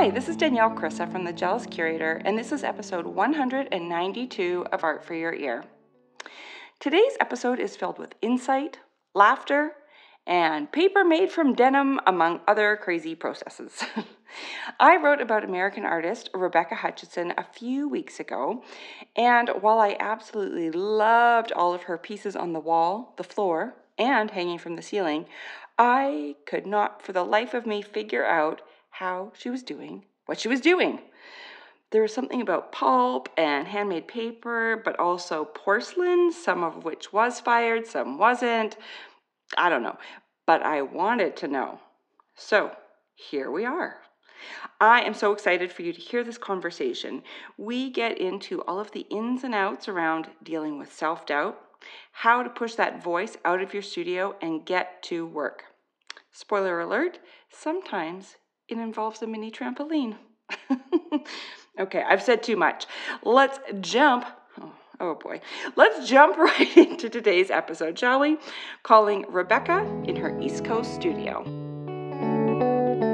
Hi, this is Danielle Krysa from The Jealous Curator, and this is episode 192 of Art for Your Ear. Today's episode is filled with insight, laughter, and paper made from denim, among other crazy processes. I wrote about American artist Rebecca Hutchinson a few weeks ago, and while I absolutely loved all of her pieces on the wall, the floor, and hanging from the ceiling, I could not for the life of me figure out how she was doing what she was doing. There was something about pulp and handmade paper, but also porcelain, some of which was fired, some wasn't. I don't know, but I wanted to know. So here we are. I am so excited for you to hear this conversation. We get into all of the ins and outs around dealing with self doubt, how to push that voice out of your studio and get to work. Spoiler alert, sometimes it involves a mini trampoline. okay, I've said too much. Let's jump. Oh, oh boy. Let's jump right into today's episode, shall we? Calling Rebecca in her East Coast studio.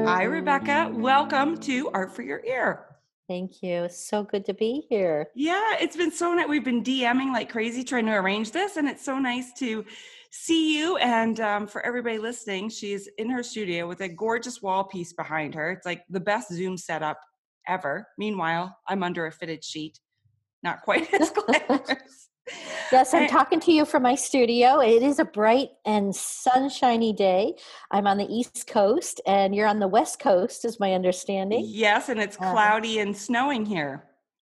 Hi, Rebecca. Welcome to Art for Your Ear. Thank you. It's so good to be here. Yeah, it's been so nice. We've been DMing like crazy trying to arrange this, and it's so nice to see you. And um, for everybody listening, she's in her studio with a gorgeous wall piece behind her. It's like the best Zoom setup ever. Meanwhile, I'm under a fitted sheet. Not quite as glamorous. Yes, I'm talking to you from my studio. It is a bright and sunshiny day. I'm on the East Coast, and you're on the West Coast, is my understanding. Yes, and it's uh-huh. cloudy and snowing here.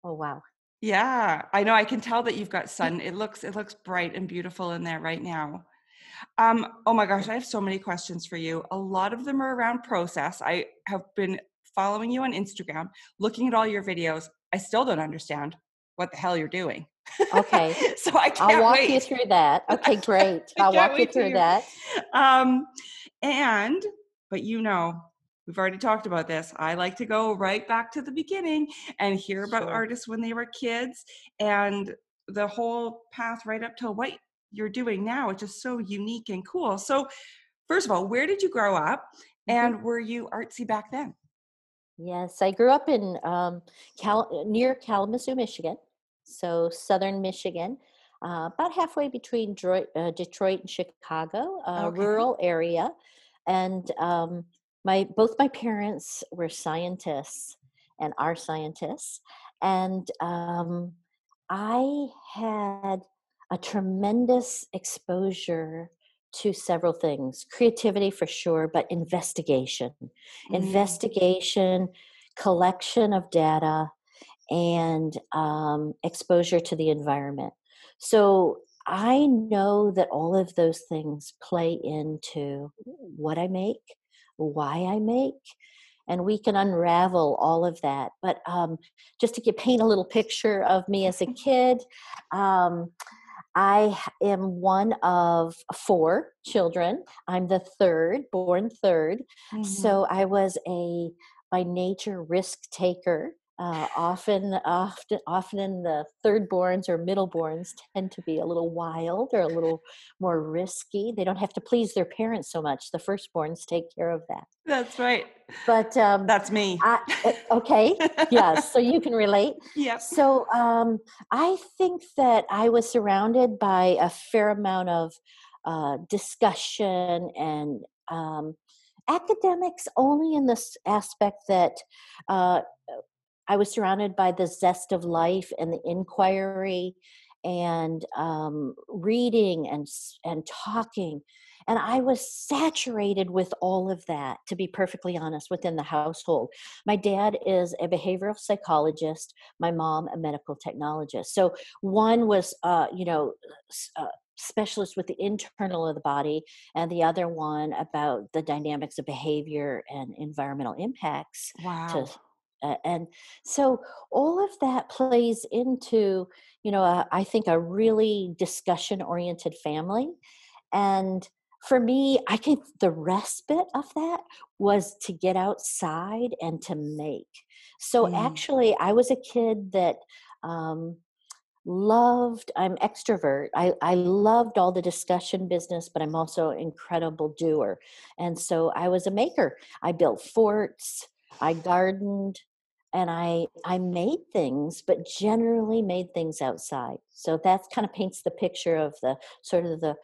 Oh wow! Yeah, I know. I can tell that you've got sun. It looks it looks bright and beautiful in there right now. Um, oh my gosh, I have so many questions for you. A lot of them are around process. I have been following you on Instagram, looking at all your videos. I still don't understand what the hell you're doing. Okay. so I can't I'll walk wait. you through that. Okay, great. I'll walk you through that. Um, and but you know, we've already talked about this. I like to go right back to the beginning and hear about sure. artists when they were kids and the whole path right up to what you're doing now, which is so unique and cool. So, first of all, where did you grow up mm-hmm. and were you artsy back then? Yes, I grew up in um, Cal- near Kalamazoo, Michigan, so southern Michigan, uh, about halfway between Detroit, uh, Detroit and Chicago, a okay. rural area. And um, my both my parents were scientists and are scientists, and um, I had a tremendous exposure to several things creativity for sure but investigation mm. investigation collection of data and um, exposure to the environment so i know that all of those things play into what i make why i make and we can unravel all of that but um, just to paint a little picture of me as a kid um, I am one of four children. I'm the third, born 3rd mm-hmm. So I was a by nature risk taker. Uh, often, often, often the thirdborns or middleborns tend to be a little wild or a little more risky. They don't have to please their parents so much. The firstborns take care of that. That's right. But um, that's me. I, eh, okay, yes. So you can relate. Yeah. So um, I think that I was surrounded by a fair amount of uh, discussion and um, academics only in this aspect that uh, I was surrounded by the zest of life and the inquiry and um, reading and and talking and i was saturated with all of that to be perfectly honest within the household my dad is a behavioral psychologist my mom a medical technologist so one was uh, you know uh, specialist with the internal of the body and the other one about the dynamics of behavior and environmental impacts wow. to and so all of that plays into you know a, I think a really discussion oriented family. And for me i think the respite of that was to get outside and to make. So mm. actually i was a kid that um, loved i'm extrovert. I, I loved all the discussion business but i'm also an incredible doer. And so i was a maker. I built forts. I gardened and I I made things, but generally made things outside. So that kind of paints the picture of the sort of the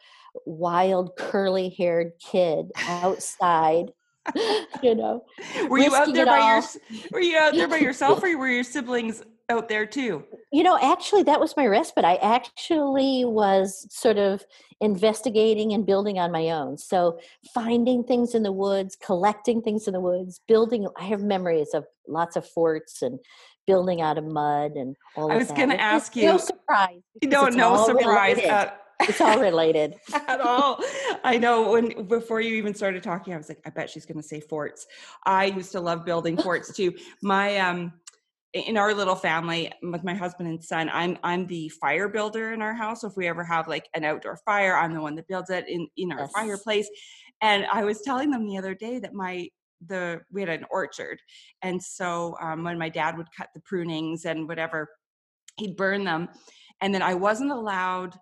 wild curly haired kid outside. you know, were you out there by your, were you out there by yourself, or were your siblings out there too? You know, actually, that was my respite. I actually was sort of investigating and building on my own. So, finding things in the woods, collecting things in the woods, building. I have memories of lots of forts and building out of mud and all that. I was going to ask you. No surprise. No, no surprise. it's all related at all. I know when before you even started talking, I was like, I bet she's going to say forts. I used to love building forts too. My um in our little family with my husband and son i'm i'm the fire builder in our house. So if we ever have like an outdoor fire i'm the one that builds it in in our yes. fireplace. And i was telling them the other day that my the we had an orchard. And so um, when my dad would cut the prunings and whatever he'd burn them. And then i wasn't allowed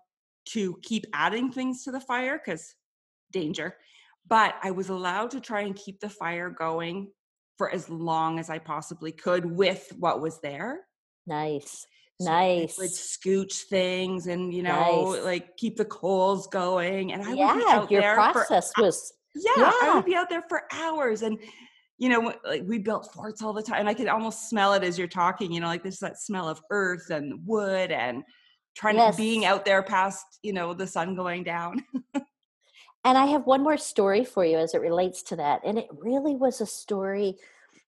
to keep adding things to the fire because danger but i was allowed to try and keep the fire going for as long as I possibly could with what was there. Nice. So nice. Would scooch things and you know, nice. like keep the coals going. And I yeah, would be out your there process for, was yeah, yeah, I would be out there for hours and you know, like we built forts all the time, and I could almost smell it as you're talking. You know, like there's that smell of earth and wood, and trying yes. to being out there past you know the sun going down. And I have one more story for you as it relates to that. And it really was a story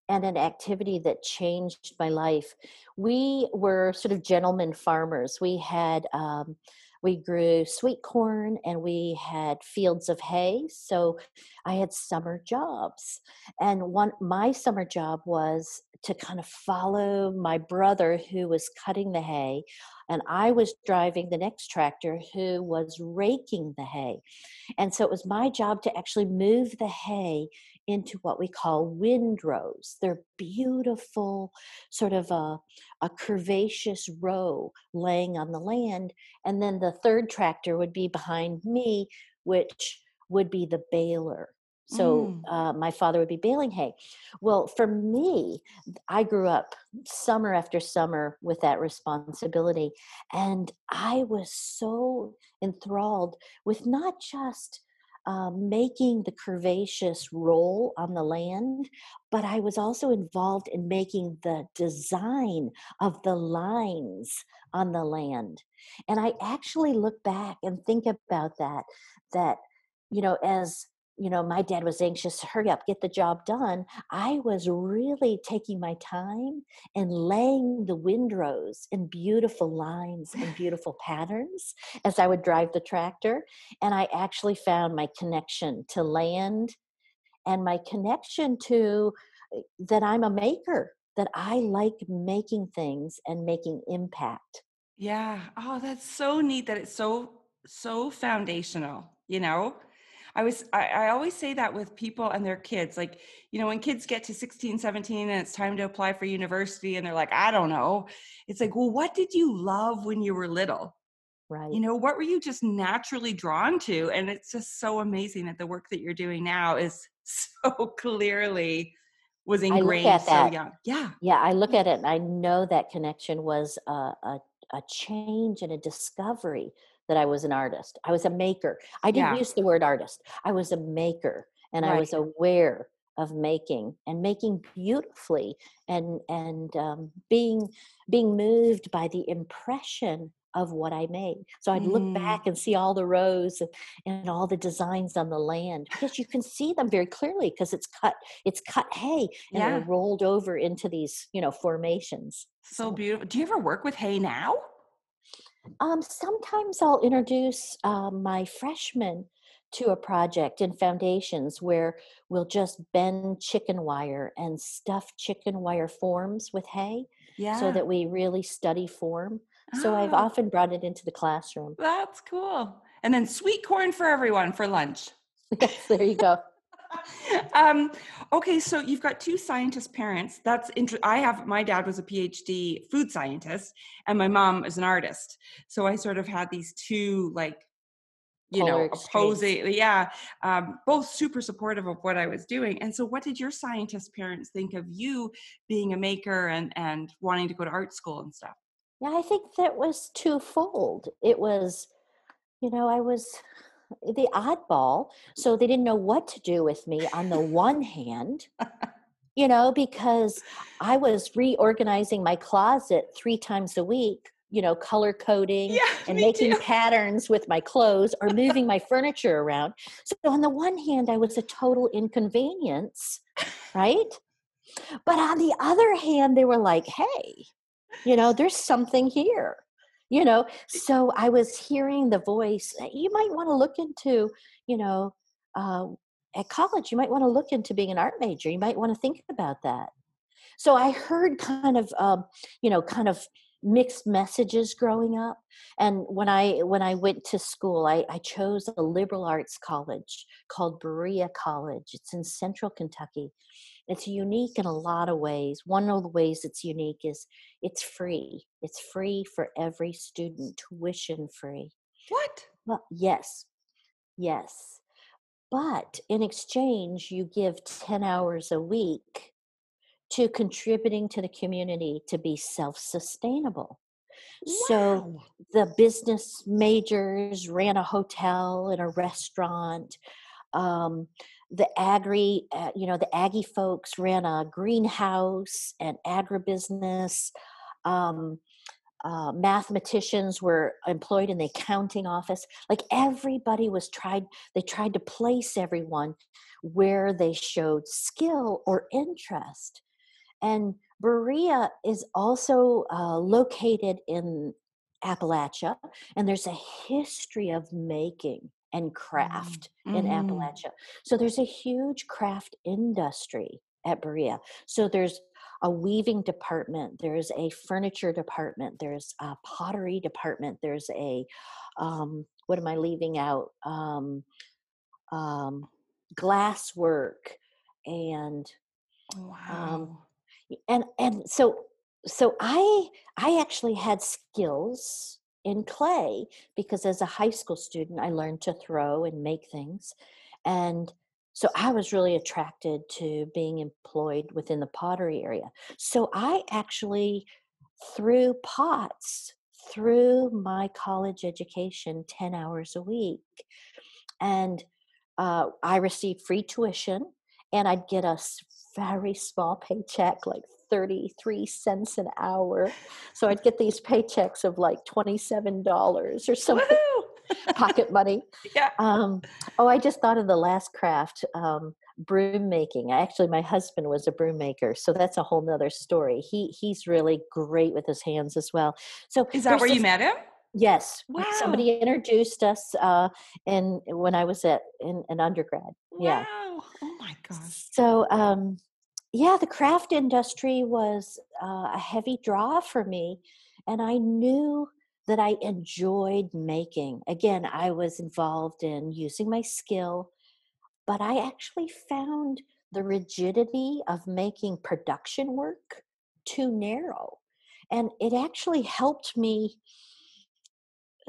and an activity that changed my life. We were sort of gentlemen farmers. We had, um, we grew sweet corn and we had fields of hay. So I had summer jobs. And one, my summer job was to kind of follow my brother who was cutting the hay and I was driving the next tractor who was raking the hay. And so it was my job to actually move the hay into what we call windrows. They're beautiful, sort of a, a curvaceous row laying on the land. And then the third tractor would be behind me, which would be the baler. So mm. uh, my father would be baling hay. Well, for me, I grew up summer after summer with that responsibility. And I was so enthralled with not just uh, making the curvaceous roll on the land, but I was also involved in making the design of the lines on the land. And I actually look back and think about that, that, you know, as you know, my dad was anxious, hurry up, get the job done. I was really taking my time and laying the windrows in beautiful lines and beautiful patterns as I would drive the tractor. And I actually found my connection to land and my connection to eh, that I'm a maker, that I like making things and making impact. Yeah. Oh, that's so neat that it's so, so foundational, you know? I was I, I, always say that with people and their kids. Like, you know, when kids get to 16, 17 and it's time to apply for university and they're like, I don't know. It's like, well, what did you love when you were little? Right. You know, what were you just naturally drawn to? And it's just so amazing that the work that you're doing now is so clearly was ingrained so young. Yeah. Yeah. I look at mm-hmm. it and I know that connection was a, a, a change and a discovery that I was an artist. I was a maker. I didn't yeah. use the word artist. I was a maker and right. I was aware of making and making beautifully and and um, being being moved by the impression of what I made. So I'd mm. look back and see all the rows and, and, all the designs on the land because you can see them very clearly because it's cut it's cut hay and yeah. they're rolled over into these you know formations. So, so beautiful. Do you ever work with hay now? Um, sometimes I'll introduce uh, my freshmen to a project in foundations where we'll just bend chicken wire and stuff chicken wire forms with hay yeah. so that we really study form. So I've oh. often brought it into the classroom. That's cool. And then sweet corn for everyone for lunch. yes, there you go. um, okay, so you've got two scientist parents. That's interesting. I have my dad was a PhD food scientist, and my mom is an artist. So I sort of had these two like you know opposing yeah um, both super supportive of what i was doing and so what did your scientist parents think of you being a maker and and wanting to go to art school and stuff yeah i think that was twofold it was you know i was the oddball so they didn't know what to do with me on the one hand you know because i was reorganizing my closet three times a week you know, color coding yeah, and making too. patterns with my clothes or moving my furniture around. So, on the one hand, I was a total inconvenience, right? But on the other hand, they were like, hey, you know, there's something here, you know. So, I was hearing the voice, you might want to look into, you know, uh, at college, you might want to look into being an art major. You might want to think about that. So I heard kind of, um, you know, kind of mixed messages growing up and when i when i went to school i, I chose a liberal arts college called berea college it's in central kentucky it's unique in a lot of ways one of the ways it's unique is it's free it's free for every student tuition free what well yes yes but in exchange you give 10 hours a week to contributing to the community to be self sustainable. Wow. So the business majors ran a hotel and a restaurant. Um, the agri, uh, you know, the Aggie folks ran a greenhouse and agribusiness. Um, uh, mathematicians were employed in the accounting office. Like everybody was tried, they tried to place everyone where they showed skill or interest. And Berea is also uh, located in Appalachia, and there's a history of making and craft mm. in mm-hmm. Appalachia. So there's a huge craft industry at Berea. So there's a weaving department, there's a furniture department, there's a pottery department, there's a um, what am I leaving out? Um, um, glass work and um, wow and and so so i i actually had skills in clay because as a high school student i learned to throw and make things. And so i was really attracted to being employed within the pottery area. So i actually threw pots through my college education 10 hours a week. And uh, i received free tuition and i'd get a very small paycheck, like 33 cents an hour. So I'd get these paychecks of like $27 or something. pocket money. Yeah. Um, oh, I just thought of the last craft, um, broom making. Actually, my husband was a broom maker, so that's a whole nother story. He he's really great with his hands as well. So is that where this, you met him? Yes. Wow. Somebody introduced us uh, in when I was at in an undergrad. Wow. Yeah. Oh my gosh. So um, yeah, the craft industry was uh, a heavy draw for me. And I knew that I enjoyed making. Again, I was involved in using my skill, but I actually found the rigidity of making production work too narrow. And it actually helped me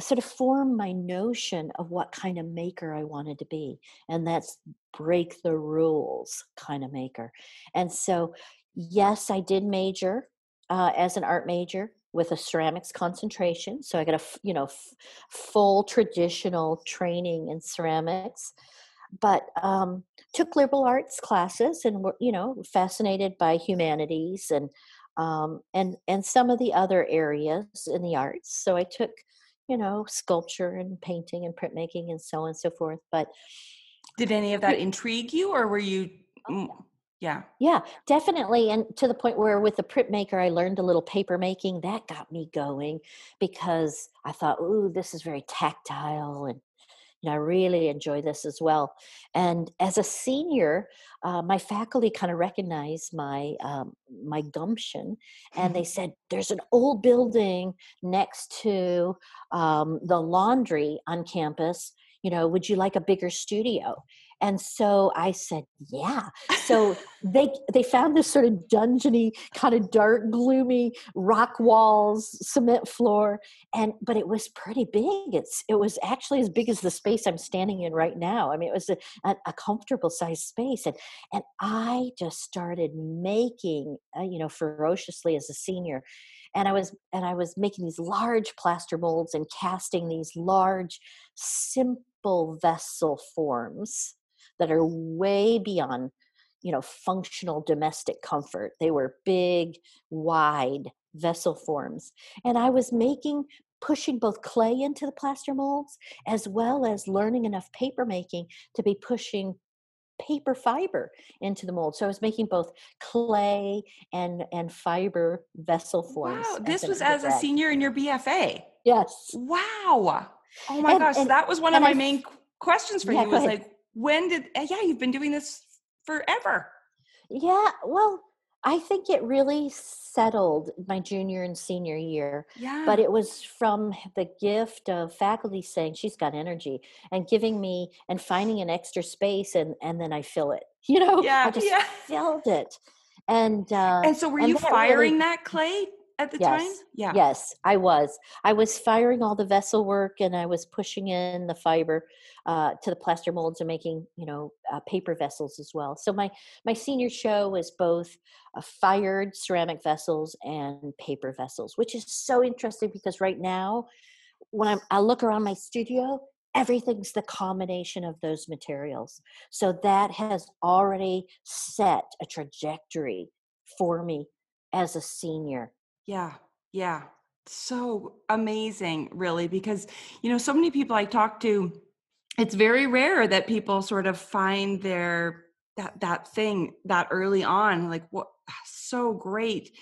sort of form my notion of what kind of maker I wanted to be. And that's break the rules kind of maker. And so, yes, I did major uh, as an art major with a ceramics concentration. So I got a you know f- full traditional training in ceramics, but um, took liberal arts classes and were you know fascinated by humanities and um, and and some of the other areas in the arts. So I took you know sculpture and painting and printmaking and so on and so forth. But did any of that intrigue you, or were you? Oh, yeah. Yeah, definitely. And to the point where with the printmaker, I learned a little paper making. That got me going because I thought, ooh, this is very tactile and know, I really enjoy this as well. And as a senior, uh, my faculty kind of recognized my um, my gumption, and they said, "There's an old building next to um, the laundry on campus you know would you like a bigger studio and so i said yeah. So they they found this sort of dungeony kind of dark gloomy rock walls cement floor and but it was pretty big. It's it was actually as big as the space i'm standing in right now. I mean it was a, a, a comfortable sized space and and i just started making uh, you know ferociously as a senior. And i was and i was making these large plaster molds and casting these large simple vessel forms that are way beyond you know functional domestic comfort they were big wide vessel forms and i was making pushing both clay into the plaster molds as well as learning enough paper making to be pushing paper fiber into the mold. So I was making both clay and and fiber vessel forms. Wow, this was as a senior in your BFA. Yes. Wow. Oh my and, gosh, and, that was one of my I, main questions for yeah, you. Was like, when did? Eh, yeah, you've been doing this forever. Yeah. Well, I think it really settled my junior and senior year. Yeah. But it was from the gift of faculty saying she's got energy and giving me and finding an extra space and and then I fill it. You know, yeah, I just yeah. filled it. And uh, and so were you firing really, that clay at the yes, time? Yeah. Yes, I was. I was firing all the vessel work and I was pushing in the fiber uh, to the plaster molds and making, you know, uh, paper vessels as well. So my my senior show was both uh, fired ceramic vessels and paper vessels, which is so interesting because right now, when I'm, I look around my studio, everything's the combination of those materials. So that has already set a trajectory for me as a senior yeah. Yeah. So amazing, really, because, you know, so many people I talk to, it's very rare that people sort of find their that that thing that early on like what so great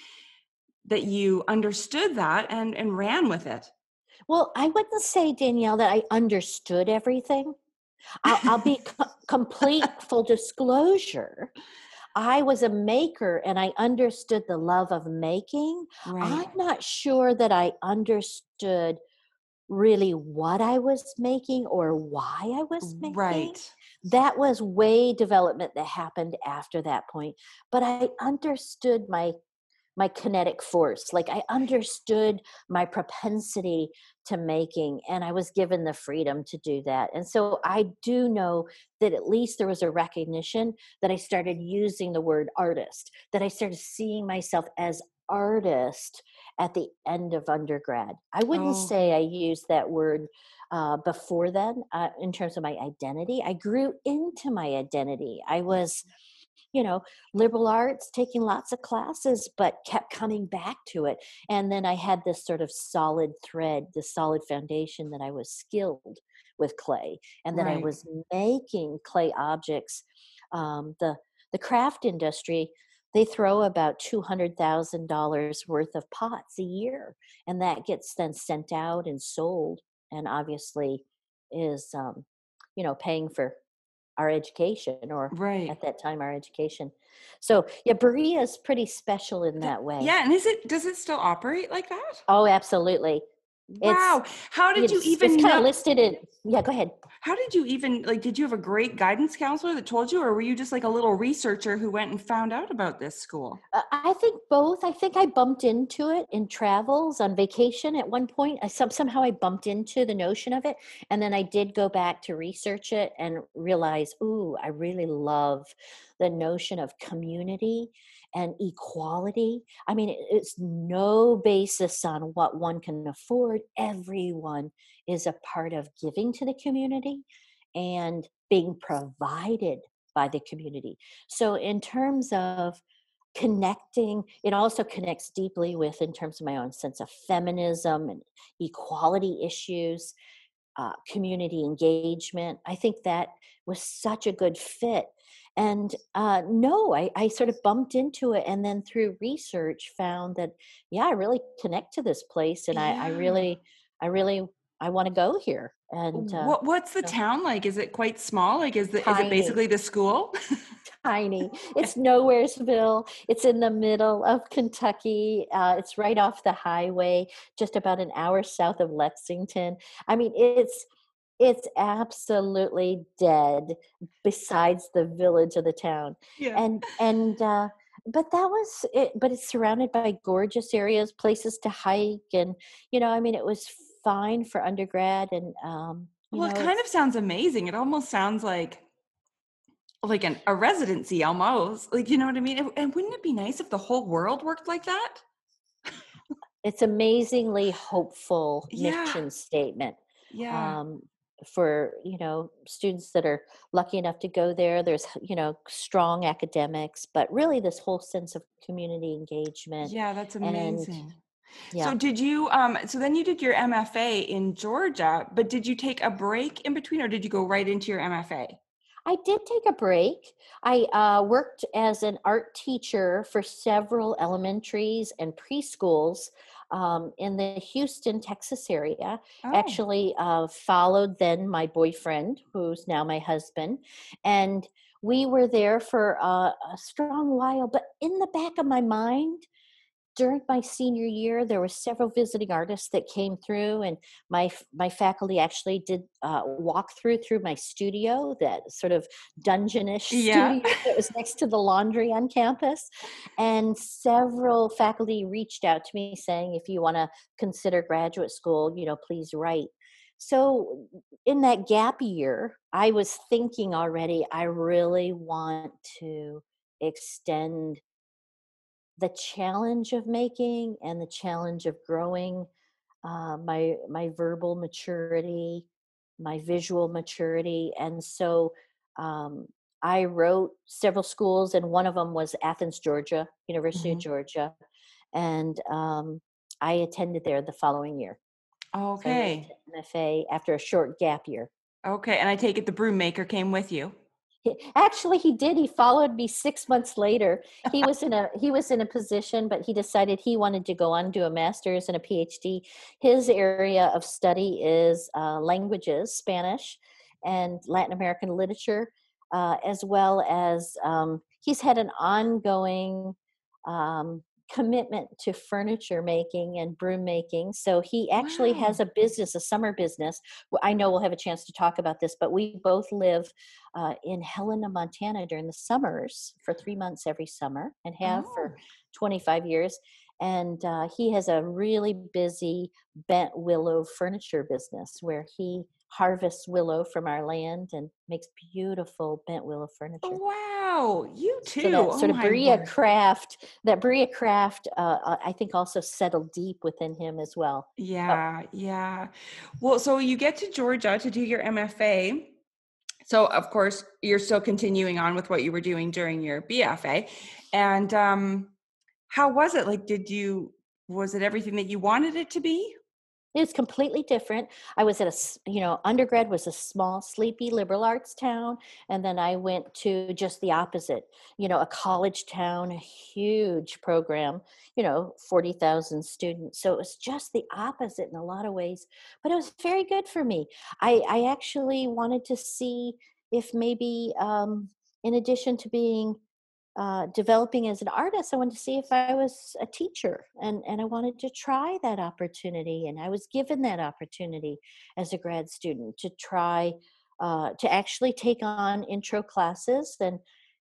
that you understood that and and ran with it well i wouldn't say danielle that i understood everything i'll, I'll be co- complete full disclosure I was a maker and I understood the love of making. Right. I'm not sure that I understood really what I was making or why I was making. Right. That was way development that happened after that point. But I understood my my kinetic force. Like I understood my propensity to making, and I was given the freedom to do that. And so I do know that at least there was a recognition that I started using the word artist, that I started seeing myself as artist at the end of undergrad. I wouldn't oh. say I used that word uh, before then uh, in terms of my identity. I grew into my identity. I was you know, liberal arts, taking lots of classes, but kept coming back to it. And then I had this sort of solid thread, this solid foundation that I was skilled with clay and that right. I was making clay objects. Um, the the craft industry they throw about $200,000 worth of pots a year and that gets then sent out and sold and obviously is um, you know paying for our education or right. at that time our education. So yeah berea is pretty special in that way. yeah and is it does it still operate like that? Oh absolutely Wow. It's, how did you even it's kind of listed in yeah, go ahead. How did you even like did you have a great guidance counselor that told you or were you just like a little researcher who went and found out about this school? Uh, I think both. I think I bumped into it in travels on vacation at one point. I some, somehow I bumped into the notion of it and then I did go back to research it and realize, "Ooh, I really love the notion of community and equality. I mean, it's no basis on what one can afford. Everyone is a part of giving to the community and being provided by the community. So, in terms of connecting, it also connects deeply with, in terms of my own sense of feminism and equality issues. Uh, community engagement. I think that was such a good fit and uh, no I, I sort of bumped into it and then through research found that yeah i really connect to this place and yeah. I, I really i really i want to go here and uh, what, what's the so, town like? Is it quite small? Like is, the, is it basically the school? Tiny. It's nowheresville. It's in the middle of kentucky. Uh, it's right off the highway just about an hour south of lexington. I mean it's it's absolutely dead besides the village of the town. Yeah. And and uh but that was it but it's surrounded by gorgeous areas, places to hike and you know, I mean it was fine for undergrad and um you well, know it kind of sounds amazing. It almost sounds like like an, a residency almost. Like, you know what I mean? And, and wouldn't it be nice if the whole world worked like that? it's amazingly hopeful Yeah. mission statement. Yeah. um, for you know students that are lucky enough to go there there's you know strong academics but really this whole sense of community engagement yeah, that's amazing. yeah So did you um so then you did your MFA in Georgia, but did you take a break in between or did you go right into your MFA? i did take a break i uh, worked as an art teacher for several elementaries and preschools um, in the houston texas area Oh. actually uh, followed then my boyfriend, who's now my husband, and we were there for uh, a strong while. But in the back of my mind, during my senior year, there were several visiting artists that came through, and my my faculty actually did uh, walk through through my studio, that sort of dungeonish Yeah. studio that was next to the laundry on campus. And several faculty reached out to me saying, if you want to consider graduate school, you know, please write. So in that gap year, I was thinking already, I really want to extend the challenge of making and the challenge of growing uh, my my verbal maturity, my visual maturity, and so um, I wrote several schools, and one of them was Athens, Georgia, University Mhm. of Georgia, and um, I attended there the following year. So Okay. to MFA after a short gap year. Okay. And I take it the broom maker came with you. Actually, he did. He followed me six months later. He was in a he was in a position, but he decided he wanted to go on do a master's and a PhD. His area of study is uh, languages, Spanish, and Latin American literature, uh, as well as um, he's had an ongoing um, commitment to furniture making and broom making. So he actually Wow. has a business, a summer business. I know we'll have a chance to talk about this, but we both live uh, in Helena, Montana during the summers for three months every summer and have Oh. for 25 years. And uh, he has a really busy bent willow furniture business where he harvests willow from our land and makes beautiful bent willow furniture. Wow. You too. So that oh sort of Berea word. craft, that Berea craft, uh, uh, I think also settled deep within him as well. Yeah, yeah. Well, so you get to Georgia to do your MFA. So of course you're still continuing on with what you were doing during your BFA. And um how was it? Like did you was it everything that you wanted it to be? It's completely different. I was at a, you know, undergrad was a small, sleepy liberal arts town. And then I went to just the opposite, you know, a college town, a huge program, you know, 40,000 students. So it was just the opposite in a lot of ways, but it was very good for me. I, I actually wanted to see if maybe, um, in addition to being uh, developing as an artist, I wanted to see if I was a teacher, and and I wanted to try that opportunity, and I was given that opportunity as a grad student to try uh, to actually take on intro classes and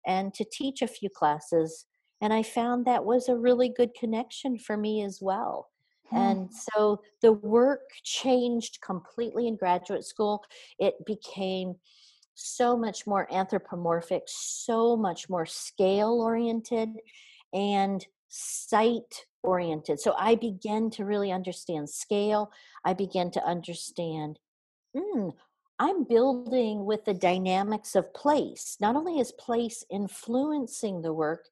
and to teach a few classes, and I found that was a really good connection for me as well. Hmm. And so the work changed completely in graduate school. It became so much more anthropomorphic, so much more scale oriented and site oriented. So I began to really understand scale. I began to understand, mm, I'm building with the dynamics of place. Not only is place influencing the work,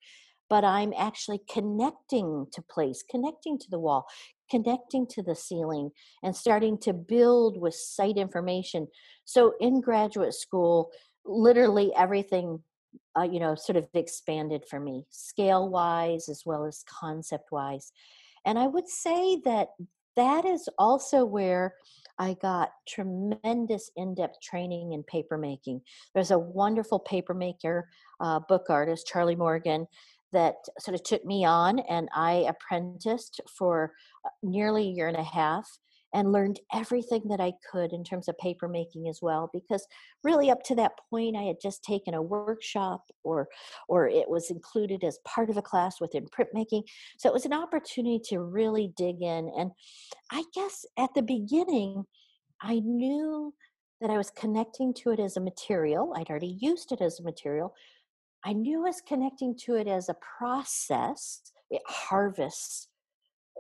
but I'm actually connecting to place, connecting to the wall, connecting to the ceiling, and starting to build with site information. So in graduate school, literally everything, uh, you know, sort of expanded for me, scale wise as well as concept wise. And I would say that that is also where I got tremendous in depth training in paper making. There's a wonderful paper maker, uh, book artist, Charlie Morgan, that sort of took me on, and I apprenticed for uh, nearly a year and a half. and learned everything that I could in terms of paper making as well because really up to that point I had just taken a workshop or or it was included as part of a class within printmaking so it was an opportunity to really dig in and I guess at the beginning I knew that I was connecting to it as a material I'd already used it as a material I knew I was connecting to it as a process it harvests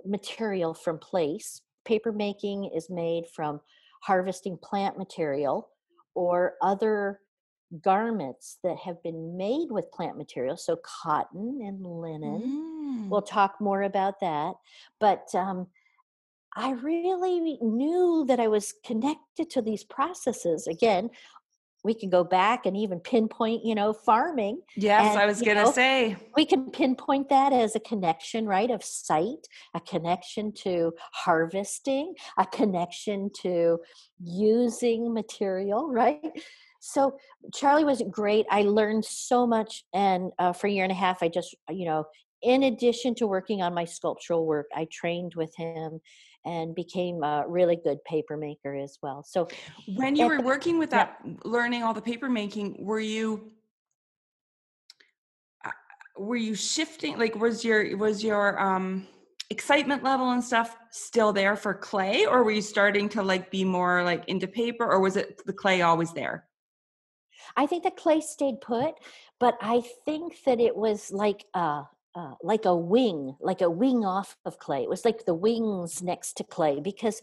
material from place paper making is made from harvesting plant material or other garments that have been made with plant material, so cotton and linen. Mm. We'll talk more about that. But um, I really knew that I was connected to these processes. Again, we can go back and even pinpoint you know farming yes and, i was going to say. we can pinpoint that as a connection right of sight a connection to harvesting a connection to using material right? So charlie was great. I learned so much and uh, for a year and a half i just you know in addition to working on my sculptural work i trained with him and became a really good paper maker as well. So when you were the, working with that, yeah. learning all the paper making, were you were you shifting like was your was your um excitement level and stuff still there for clay or were you starting to like be more like into paper or was it the clay always there? I think the clay stayed put, but I think that it was like uh uh, like a wing, like a wing off of clay. It was like the wings next to clay because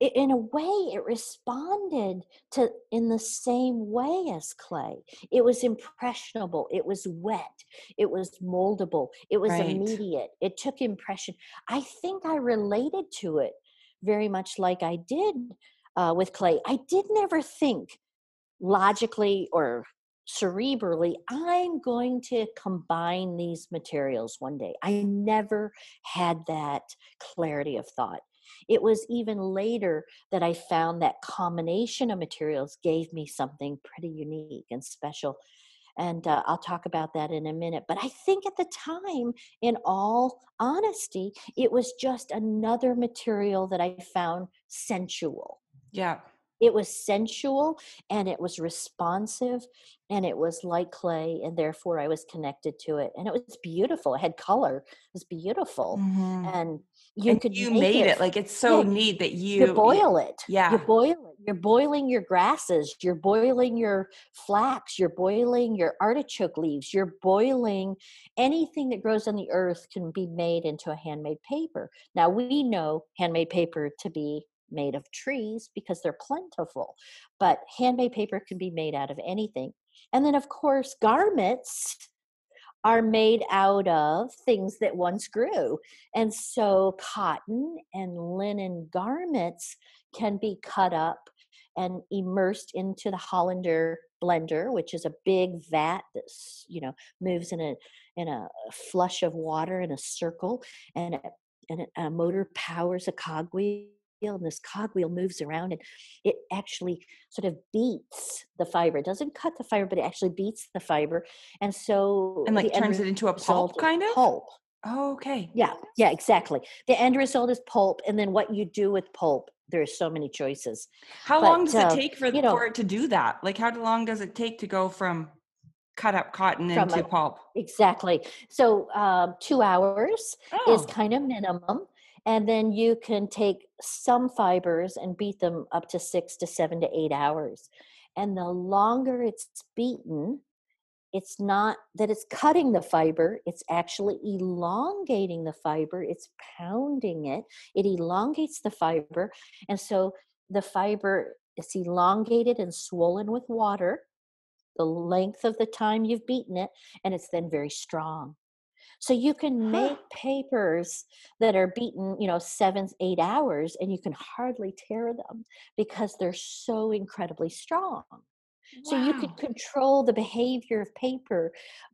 it, in a way it responded to in the same way as clay. It was impressionable. It was wet. It was moldable. It was right. immediate. It took impression. I think I related to it very much like I did uh, with clay. I did never think logically or cerebrally, I'm going to combine these materials one day. I never had that clarity of thought. It was even later that I found that combination of materials gave me something pretty unique and special. And uh, I'll talk about that in a minute. But I think at the time, in all honesty, it was just another material that I found sensual. Yeah it was sensual and it was responsive and it was like clay and therefore i was connected to it and it was beautiful it had color it was beautiful mm-hmm. and you and could you made it. it. like it's so yeah, neat that you you boil it yeah you boil it you're boiling your grasses you're boiling your flax you're boiling your artichoke leaves you're boiling anything that grows on the earth can be made into a handmade paper now we know handmade paper to be made of trees because they're plentiful. But handmade paper can be made out of anything. And then, of course, garments are made out of things that once grew. And so, cotton and linen garments can be cut up and immersed into the Hollander blender, which is a big vat that you know moves in a in a flush of water in a circle, and it, and a motor powers a cogwheel and this cogwheel moves around and it actually sort of beats the fiber. It doesn't cut the fiber, but it actually beats the fiber. And so and like turns it into a pulp kind of pulp. Oh, okay. Yeah, yeah, exactly. The end result is pulp, and then what you do with pulp, there's so many choices. How but, long does uh, it take for, you know, for it to do that? Like, how long does it take to go from cut up cotton into a, pulp? Exactly. So, um, two hours oh. is kind of minimum and then you can take some fibers and beat them up to six to seven to eight hours and the longer it's beaten it's not that it's cutting the fiber it's actually elongating the fiber it's pounding it it elongates the fiber and so the fiber is elongated and swollen with water the length of the time you've beaten it and it's then very strong so you can make papers that are beaten, you know, seven, eight hours, and you can hardly tear them because they're so incredibly strong. Wow. So you could control the behavior of paper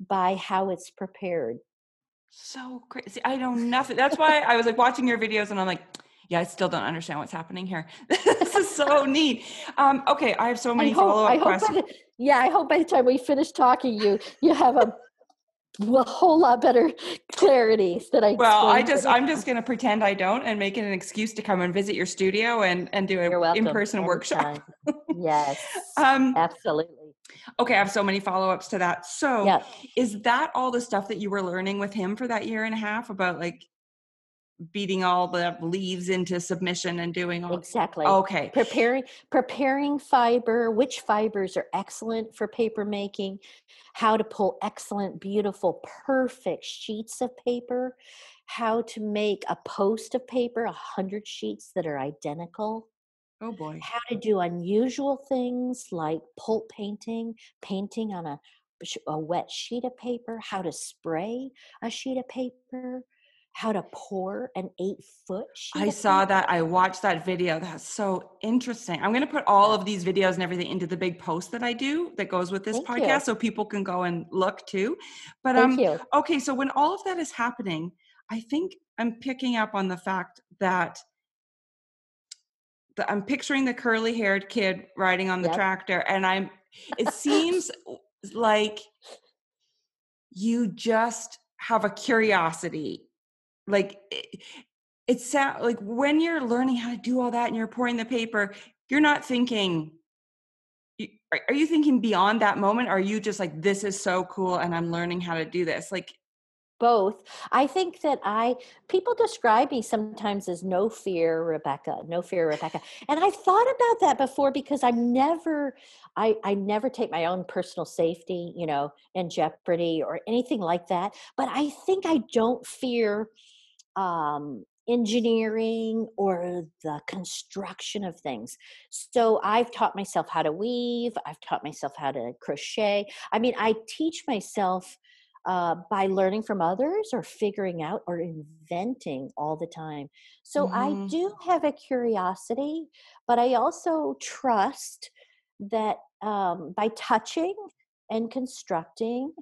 by how it's prepared. So crazy. I know nothing. That's why I was like watching your videos and I'm like, yeah, I still don't understand what's happening here. this is so neat. Um, okay, I have so many follow up questions. Yeah, I hope by the time we finish talking, you you have a a whole lot better clarities that I. Well, I just I'm just going to pretend I don't and make it an excuse to come and visit your studio and and do an in person workshop. yes, um, absolutely. Okay, I have so many follow ups to that. So, is that all the stuff that you were learning with him for that year and a half about like beating all the leaves into submission and doing all exactly. Okay. Preparing preparing fiber which fibers are excellent for paper making how to pull excellent beautiful perfect sheets of paper how to make a post of paper a hundred sheets that are identical. Oh boy. How to do unusual things like pulp painting painting on a a wet sheet of paper how to spray a sheet of paper how to pour an eight foot I saw that. I watched that video. That's so interesting. I'm going to put all of these videos and everything into the big post that I do that goes with this Thank podcast you. so people can go and look too. But Thank um you. okay, so when all of that is happening, I think I'm picking up on the fact that the, I'm picturing the curly haired kid riding on the yep. tractor and I'm it seems like you just have a curiosity like it, it sound like when you're learning how to do all that and you're pouring the paper you're not thinking are you thinking beyond that moment? Are you just like this is so cool and i'm learning how to do this like both. I think that i people describe me sometimes as no fear rebecca. No fear rebecca. And i've thought about that before because i'm never i i never take my own personal safety you know in jeopardy or anything like that but i think i don't fear um, engineering or the construction of things. So I've taught myself how to weave, I've taught myself how to crochet. I mean, I teach myself uh, by learning from others or figuring out or inventing all the time. So mm-hmm. I do have a curiosity, but I also trust that um, by touching and constructing,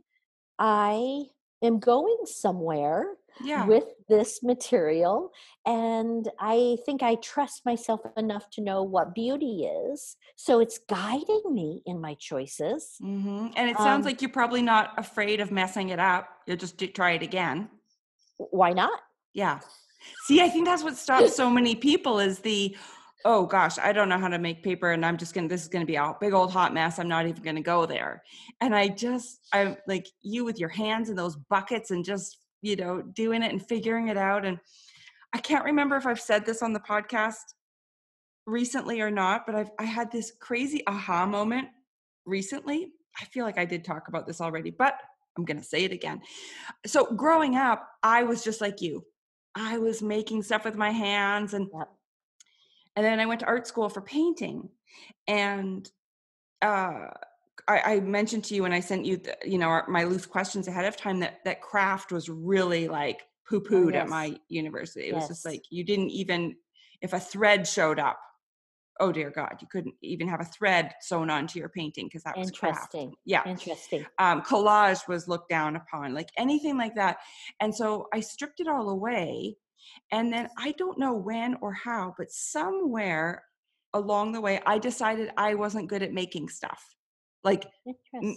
I am going somewhere yeah. with this material. And I think I trust myself enough to know what beauty is. So it's guiding me in my choices. Mm-hmm. And it sounds um, like you're probably not afraid of messing it up. You'll just try it again. Why not? Yeah. See, I think that's what stops so many people is the, oh gosh, I don't know how to make paper and I'm just going to, this is going to be a big old hot mess. I'm not even going to go there. And I just, I'm like you with your hands in those buckets and just, you know, doing it and figuring it out. And I can't remember if I've said this on the podcast recently or not, but I've, I had this crazy aha moment recently. I feel like I did talk about this already, but I'm going to say it again. So growing up, I was just like you. I was making stuff with my hands and and then I went to art school for painting. And uh, I, I, mentioned to you when I sent you, the, you know, my loose questions ahead of time that that craft was really like poo pooed oh, yes. at my university. It yes. was just like you didn't even if a thread showed up. Oh dear God, you couldn't even have a thread sewn onto your painting because that was interesting. Craft. Yeah, interesting. Um, collage was looked down upon, like anything like that. And so I stripped it all away and then I don't know when or how, but somewhere along the way, I decided I wasn't good at making stuff like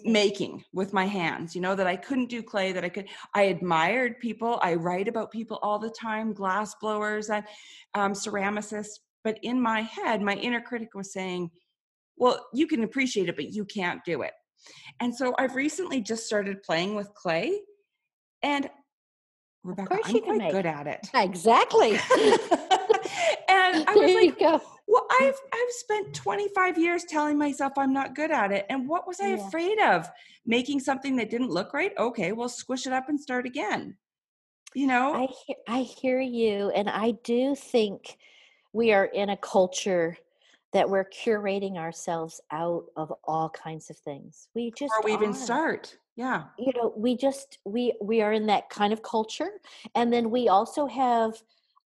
making with my hands you know that i couldn't do clay that i could i admired people i write about people all the time glass blowers and um, ceramicists but in my head my inner critic was saying well you can appreciate it but you can't do it and so i've recently just started playing with clay and Rebecca, I'm quite good at it. Exactly. and I was there like, go. Well, I've I've spent 25 years telling myself I'm not good at it. And what was I yeah. afraid of? Making something that didn't look right? Okay, well, squish it up and start again. You know? I hear, I hear you. And I do think we are in a culture that we're curating ourselves out of all kinds of things. We just Before we are. even start yeah you know we just we we are in that kind of culture and then we also have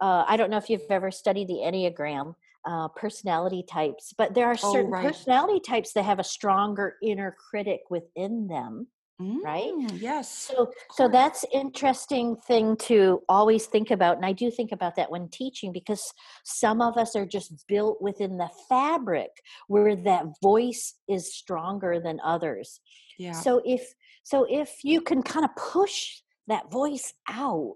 uh, i don't know if you've ever studied the enneagram uh, personality types but there are oh, certain oh, right. personality types that have a stronger inner critic within them mm, right yes so so that's interesting thing to always think about and i do think about that when teaching because some of us are just built within the fabric where that voice is stronger than others. Yeah. So if so if you can kind of push that voice out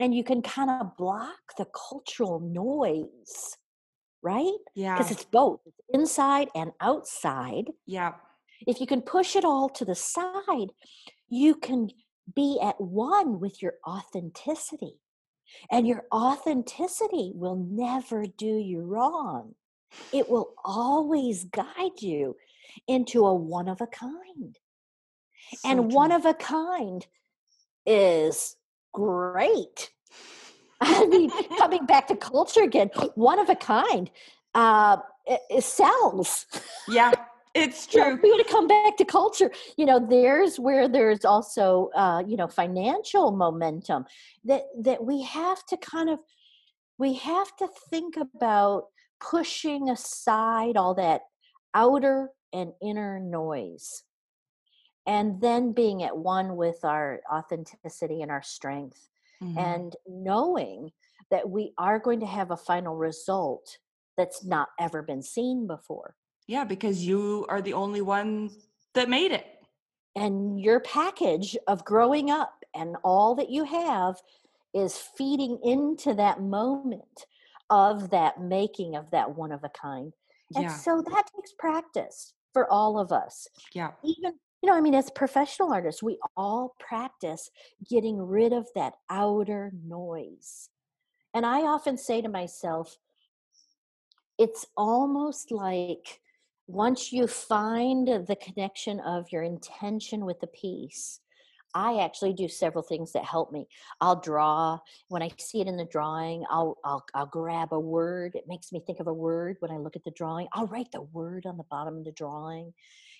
and you can kind of block the cultural noise right Yeah. because it's both it's inside and outside Yeah. if you can push it all to the side you can be at one with your authenticity and your authenticity will never do you wrong it will always guide you into a one of a kind So and one of a kind is great. I mean, coming back to culture again, one of a kind uh, it, it sells. Yeah, it's You know, true. we want to come back to culture. You know, there's where there's also uh, you know financial momentum that that we have to kind of we have to think about pushing aside all that outer and inner noise and then being at one with our authenticity and our strength Mhm. and knowing that we are going to have a final result that's not ever been seen before Yeah, because you are the only one that made it. and your package of growing up and all that you have is feeding into that moment of that making of that one of a kind and Yeah. so that takes practice for all of us Yeah. even you know i mean as professional artists we all practice getting rid of that outer noise. And i often say to myself it's almost like once you find the connection of your intention with the piece i actually do several things that help me. I'll draw when i see it in the drawing i'll i'll, I'll grab a word it makes me think of a word when i look at the drawing i'll write the word on the bottom of the drawing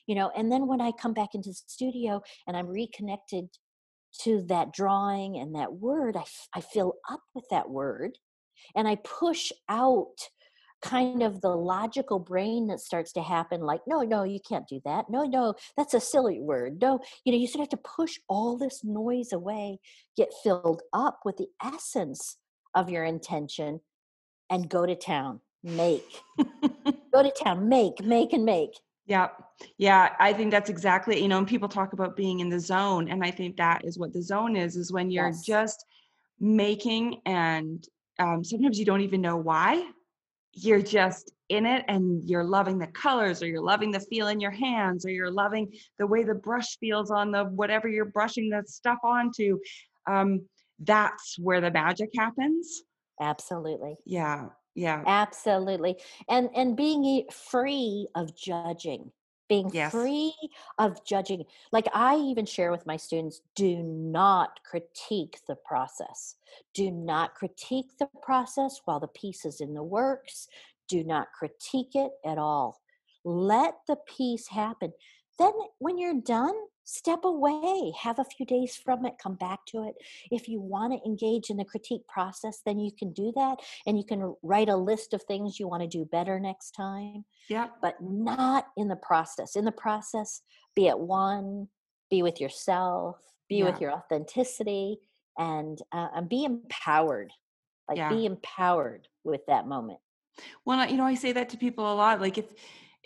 you know and then when i come back into the studio and i'm reconnected to that drawing and that word I, f- I fill up with that word and i push out kind of the logical brain that starts to happen like no no you can't do that no no that's a silly word no you know you sort of have to push all this noise away get filled up with the essence of your intention and go to town make go to town make make and make Yeah. Yeah. I think that's exactly, you know, and people talk about being in the zone. And I think that is what the zone is, is when you're Yes. just making and um, sometimes you don't even know why. You're just in it and you're loving the colors or you're loving the feel in your hands or you're loving the way the brush feels on the whatever you're brushing the stuff onto. Um, that's where the magic happens. absolutely Yeah. Yeah. absolutely and and being free of judging being Yes. free of judging like i even share with my students do not critique the process. Do not critique the process while the piece is in the works. Do not critique it at all. Let the piece happen. Then when you're done step away have a few days from it come back to it if you want to engage in the critique process then you can do that and you can write a list of things you want to do better next time Yeah. but not in the process in the process be at one be with yourself be Yeah. with your authenticity and uh, and be empowered like Yeah. be empowered with that moment Well, you know, I say that to people a lot. Like, if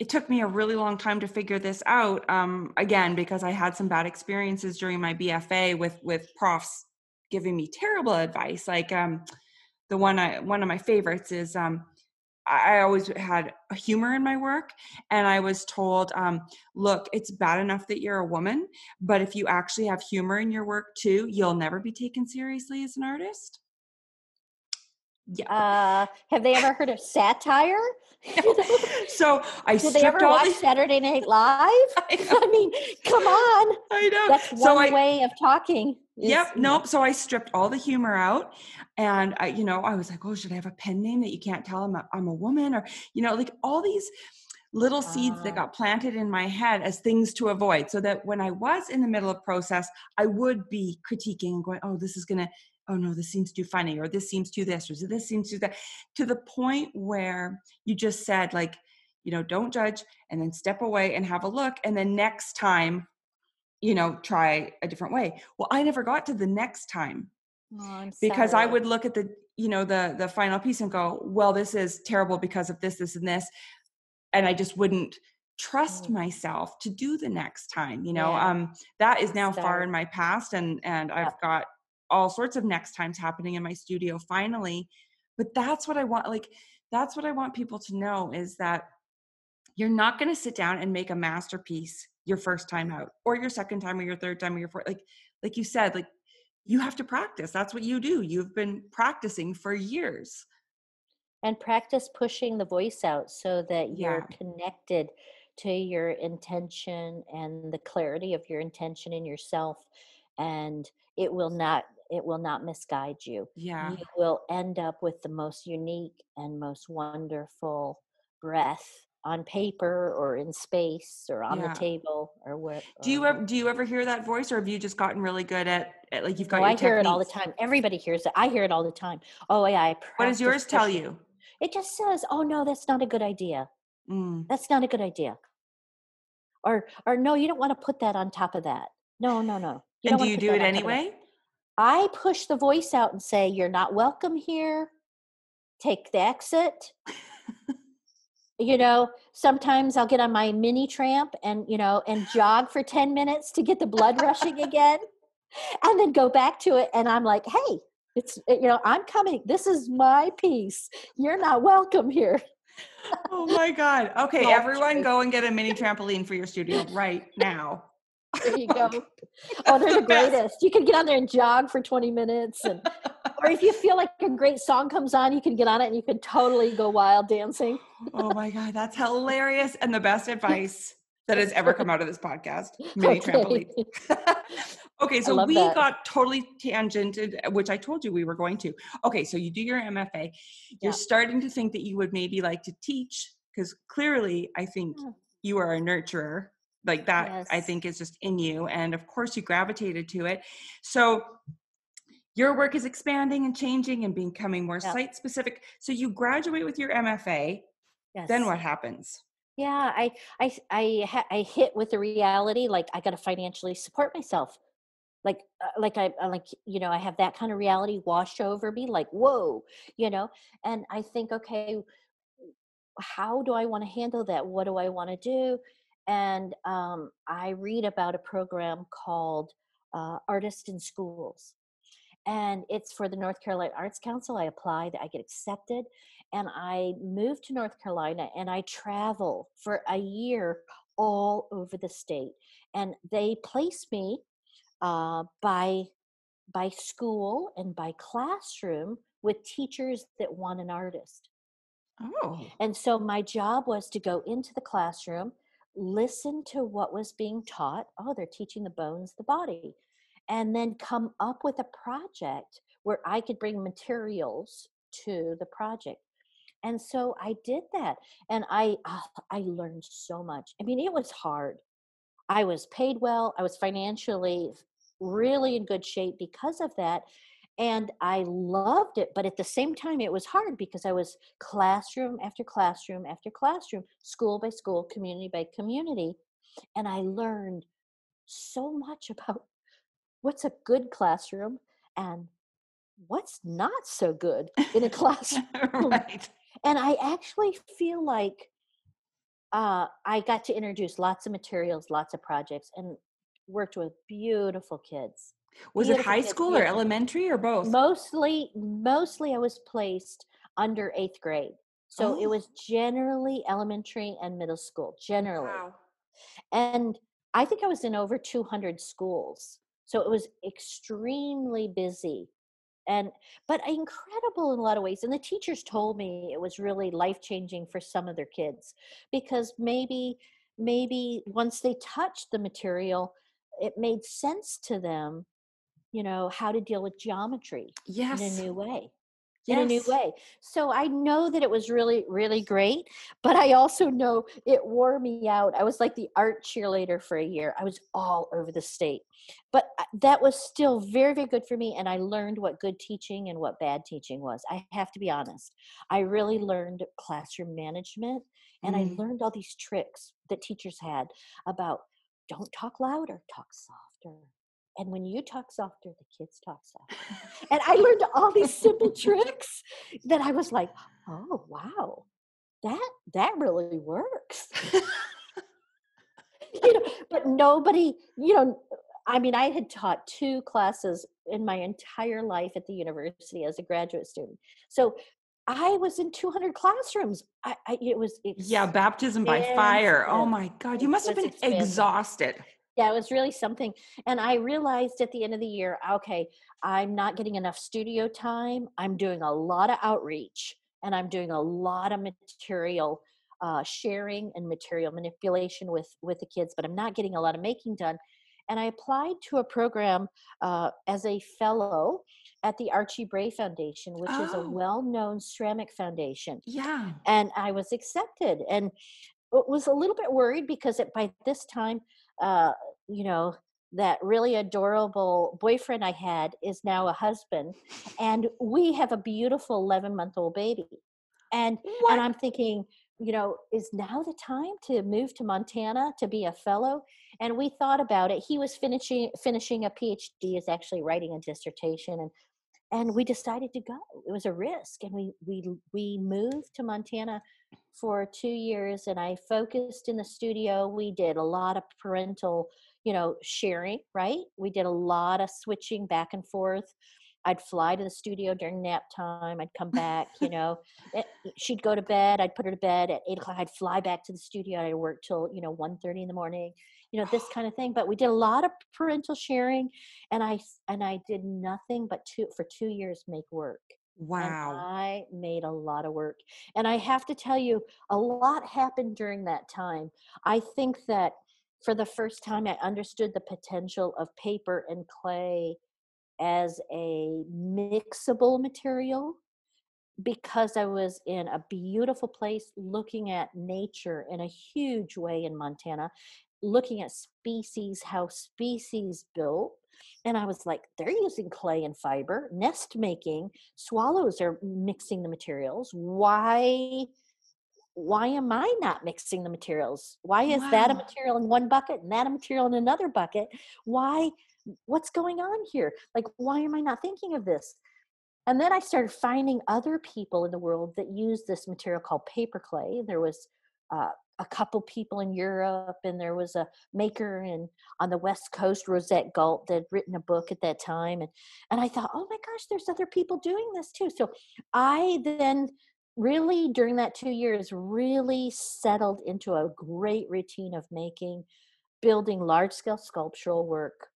it took me a really long time to figure this out, um, again, because I had some bad experiences during my BFA with with profs giving me terrible advice. Like, um, the one I one of my favorites is um, I always had humor in my work, and I was told, um, "Look, it's bad enough that you're a woman, but if you actually have humor in your work too, you'll never be taken seriously as an artist." Yeah. uh have they ever heard of satire so I did they ever watch saturday night live I i mean come on I know. that's one so I, way of talking is, yep, nope. So I stripped all the humor out, and I, you know, I was like, oh, should I have a pen name that you can't tell I'm a, I'm a woman, or you know, like all these little seeds that Ah. got planted in my head as things to avoid, so that when I was in the middle of process, I would be critiquing and going, oh, this is gonna. Oh no, this seems too funny, or this seems too this, or this seems too that, to the point where you just said, like, you know, don't judge, and then step away and have a look, and then next time you know try a different way well i never got to the next time Oh, because i would look at the you know the the final piece and go well this is terrible because of this this and this and i just wouldn't trust Mm. myself to do the next time you know Yeah. um that is now far in my past and and i've got all sorts of next times happening in my studio finally but that's what i want like that's what i want people to know is that you're not going to sit down and make a masterpiece your first time out or your second time or your third time or your fourth like like you said like you have to practice that's what you do you've been practicing for years and practice pushing the voice out so that you're Yeah. connected to your intention and the clarity of your intention in yourself and it will not it will not misguide you yeah you will end up with the most unique and most wonderful breath on paper or in space or on Yeah. the table or where do you ever do you ever hear that voice or have you just gotten really good at, at like you've got your I hear it all the time. Everybody hears it. I hear it all the time. Oh yeah, I what does yours tell pushing. you It just says, "Oh no, that's not a good idea. Mm. That's not a good idea." Or or no, you don't want to put that on top of that. No, no, no. and don't do you do it on top of that." anyway I push the voice out and say, "You're not welcome here. Take the exit." you know, sometimes I'll get on my mini tramp and, you know, and jog for 10 minutes to get the blood rushing again and then go back to it and I'm like, "Hey, it's eh, you know, I'm coming. This is my piece. You're not welcome here." oh my god okay everyone go and get a mini trampoline for your studio right now There you go. Oh, they're the greatest. You can get on there and jog for 20 minutes and or if you feel like a great song comes on, you can get on it and you can totally go wild dancing. oh my god that's hilarious and the best advice that has ever come out of this podcast mini Okay. trampoline okay so we that. got totally tangented which i told you we were going to okay so you do your mfa you're starting to think that you would maybe like to teach because clearly i think hmm. you are a nurturer like that i think is just in you and of course you gravitated to it so your work is expanding and changing and becoming more Yeah. site specific so you graduate with your mfa Yes. then what happens Yeah, i ha- I hit with the reality like I got to financially support myself. Like uh, like I I like you know I have that kind of reality wash over me like whoa, you know. And I think okay, how do I want to handle that? What do I want to do? And um, I read about a program called uh, Artist in Schools. And it's for the North Carolina Arts Council. I applied, I get accepted, and I move to North Carolina and I travel for a year all over the state. And they place me uh, by by school and by classroom with teachers that want an artist. oh And so my job was to go into the classroom, listen to what was being taught. Oh, they're teaching the bones, the body. And then come up with a project where I could bring materials to the project. And so I did that. And I ah, I learned so much. I mean, it was hard. I was paid well. I was financially really in good shape because of that and I loved it. But at the same time, it was hard because I was classroom after classroom after classroom, school by school, community by community. And I learned so much about what's a good classroom and what's not so good in a classroom. right and I actually feel like uh, I got to introduce lots of materials, lots of projects, and worked with beautiful kids. Was it high school or elementary or both? Mostly mostly i was placed under eighth grade. So Oh. it was generally elementary and middle school generally. Wow. and i think i was in over 200 schools. So it was extremely busy. And but incredible in a lot of ways and the teachers told me it was really life changing for some of their kids because maybe maybe once they touched the material it made sense to them you know how to deal with geometry yes in a new way in a new way. So i know that it was really really great but i also know it wore me out. I was like the art cheerleader for a year. I was all over the state but that was still very very good for me and i learned what good teaching and what bad teaching was. I have to be honest i really learned classroom management and Mm. i learned all these tricks that teachers had about don't talk louder talk softer and when you talk softer the kids talk softer and I learned all these simple tricks that I was like, oh wow, that that really works. you know, but nobody, you know, I mean, I had taught two classes in my entire life at the university as a graduate student. So I was in 200 classrooms. I, I it was yeah, baptism by fire. Oh my God, you must have been expensive. exhausted. Yeah, it was really something. And I realized at the end of the year, okay, I'm not getting enough studio time. I'm doing a lot of outreach and I'm doing a lot of material uh, sharing and material manipulation with with the kids, but I'm not getting a lot of making done. And I applied to a program uh, as a fellow at the Archie Bray Foundation, which oh. is a oh. well-known ceramic foundation. Yeah. And I was accepted, and was a little bit worried because it, by this time, uh, you know, that really adorable boyfriend I had is now a husband, and we have a beautiful 11 month old baby. And what? and I'm thinking, you know, is now the time to move to Montana to be a fellow? And we thought about it. He was finishing finishing a PhD, is actually writing a dissertation, and and we decided to go. It was a risk, and we we we moved to Montana for two years, and I focused in the studio. We did a lot of parental, you know, sharing. Right, we did a lot of switching back and forth I'd fly to the studio during nap time. I'd come back, you know. Eh, she'd go to bed. I'd put her to bed at eight o'clock. I'd fly back to the studio. I'd work till you know one thirty in the morning. You know this kind of thing. But we did a lot of parental sharing, and I and I did nothing but two for two years make work. Wow. And I made a lot of work. And I have to tell you, a lot happened during that time. I think that for the first time, I understood the potential of paper and clay as a mixable material because I was in a beautiful place looking at nature in a huge way in Montana, looking at species, how species built. And I was like, they're using clay and fiber, nest making, swallows are mixing the materials. Why? Why am I not mixing the materials? Why is wow. that a material in one bucket and that a material in another bucket? Why what's going on here? Like, why am I not thinking of this? And then I started finding other people in the world that use this material called paper clay. There was uh, a couple people in Europe, and there was a maker in on the West Coast, Rosette Gault, that had written a book at that time. And and I thought, oh my gosh, there's other people doing this too. So I then really during that two years really settled into a great routine of making building large scale sculptural work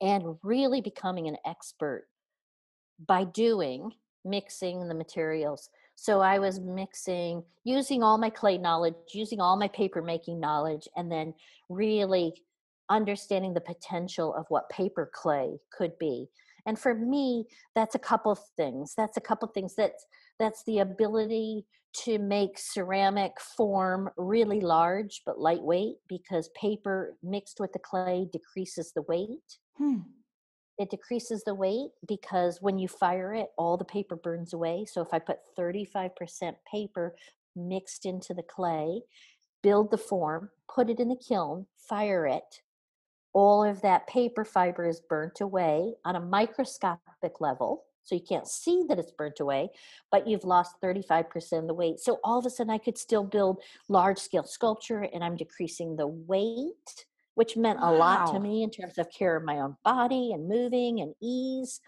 and really becoming an expert by doing mixing the materials. So I was mixing, using all my clay knowledge, using all my paper making knowledge, and then really understanding the potential of what paper clay could be. And for me, that's a couple things. That's a couple things. That's that's the ability to make ceramic form really large but lightweight because paper mixed with the clay decreases the weight. Hmm. It decreases the weight because when you fire it, all the paper burns away. So if I put 35% paper mixed into the clay, build the form, put it in the kiln, fire it, all of that paper fiber is burnt away on a microscopic level. So you can't see that it's burnt away, but you've lost 35% of the weight. So all of a sudden, I could still build large scale sculpture and I'm decreasing the weight which meant wow. a lot to me in terms of care of my own body and moving and ease.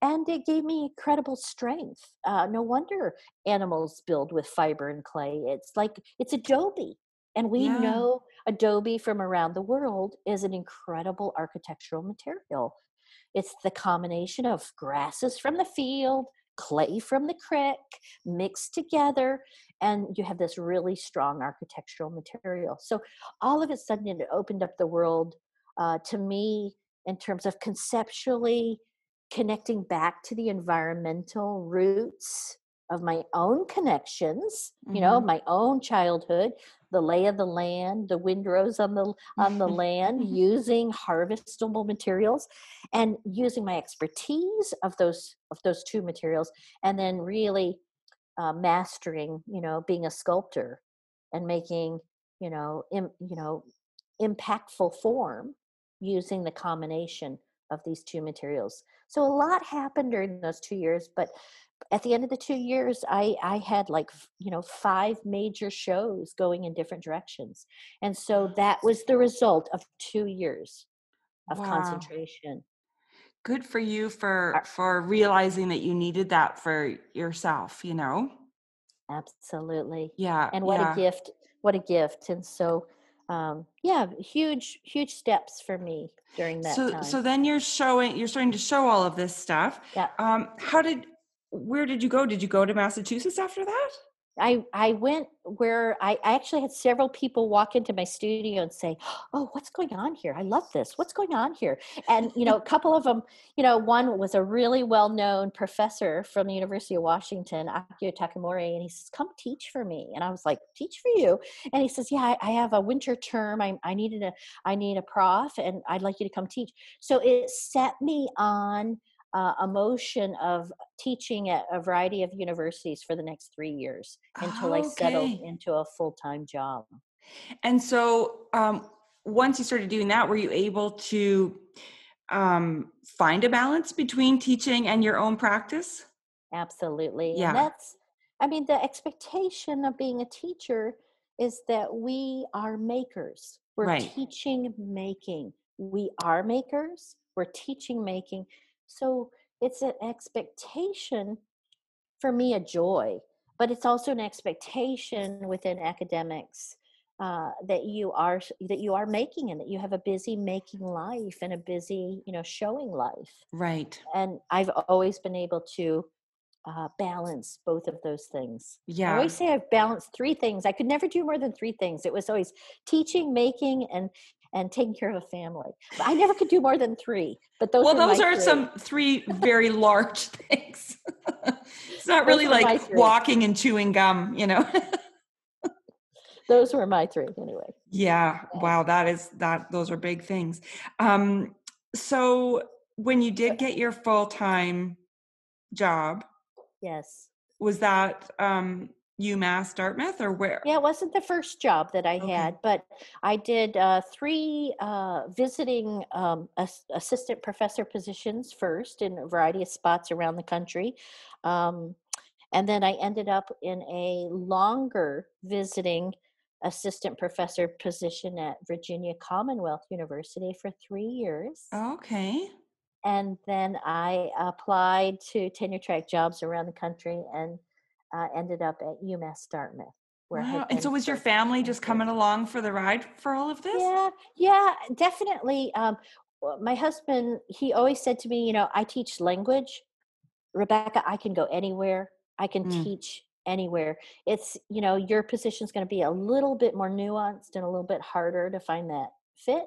And it gave me incredible strength. Uh, no wonder animals build with fiber and clay. It's like it's adobe. And we yeah. know adobe from around the world is an incredible architectural material. It's the combination of grasses from the field, clay from the creek mixed together and you have this really strong architectural material so all of a sudden it opened up the world uh, to me in terms of conceptually connecting back to the environmental roots of my own connections mm-hmm. you know mm-hmm. my own childhood the lay of the land the windrows on the on the land using harvestable materials and using my expertise of those of those two materials and then really uh, mastering you know being a sculptor and making you know Im, you know impactful form using the combination of these two materials so a lot happened during those two years but at the end of the two years, I I had like you know five major shows going in different directions, and so that was the result of two years of wow. concentration. Good for you for for realizing that you needed that for yourself. You know. Absolutely. Yeah. And what yeah. a gift! What a gift! And so um, yeah, huge, huge steps for me during that so, time. So then you're showing, you're starting to show all of this stuff. Yeah. Um, how did, where did you go? Did you go to Massachusetts after that? I I went where I, I actually had several people walk into my studio and say, "Oh, what's going on here? I love this. What's going on here?" And you know, a couple of them, you know, one was a really well-known professor from the University of Washington, Akio Takamori, and he says, "Come teach for me." And I was like, "Teach for you?" And he says, "Yeah, I, I have a winter term. I I needed a I need a prof, and I'd like you to come teach." So it set me on uh, a motion of teaching at a variety of universities for the next three years until okay. I settled into a full time job. And so, um, once you started doing that, were you able to um, find a balance between teaching and your own practice? Absolutely. Yeah. And that's, I mean, the expectation of being a teacher is that we are makers. We're right. teaching making. We are makers. We're teaching making. So it's an expectation for me, a joy, but it's also an expectation within academics uh, that you are that you are making and that you have a busy making life and a busy you know showing life. Right. And i've always been able to uh, balance both of those things. Yeah. i always say i've balanced three things. I could never do more than three things. It was always teaching making and and taking care of a family. I never could do more than three, but those. Well, those are three. some three very large things. it's not really like walking and chewing gum, you know. those were my three anyway. Yeah. yeah. Wow. That is that. Those are big things. Um, so when you did get your full time job, yes, was that um UMass Dartmouth or where? Yeah, it wasn't the first job that I okay. had, but I did uh, three uh, visiting um, ass- assistant professor positions first in a variety of spots around the country. Um, and then I ended up in a longer visiting assistant professor position at Virginia Commonwealth University for three years. Okay. And then I applied to tenure track jobs around the country and uh, ended up at UMass Dartmouth. Where wow. And so was your family just coming along for the ride for all of this? Yeah, yeah, definitely. Um, my husband, he always said to me, you know, I teach language. Rebecca, I can go anywhere. I can mm. teach anywhere. It's, you know, your position is going to be a little bit more nuanced and a little bit harder to find that fit.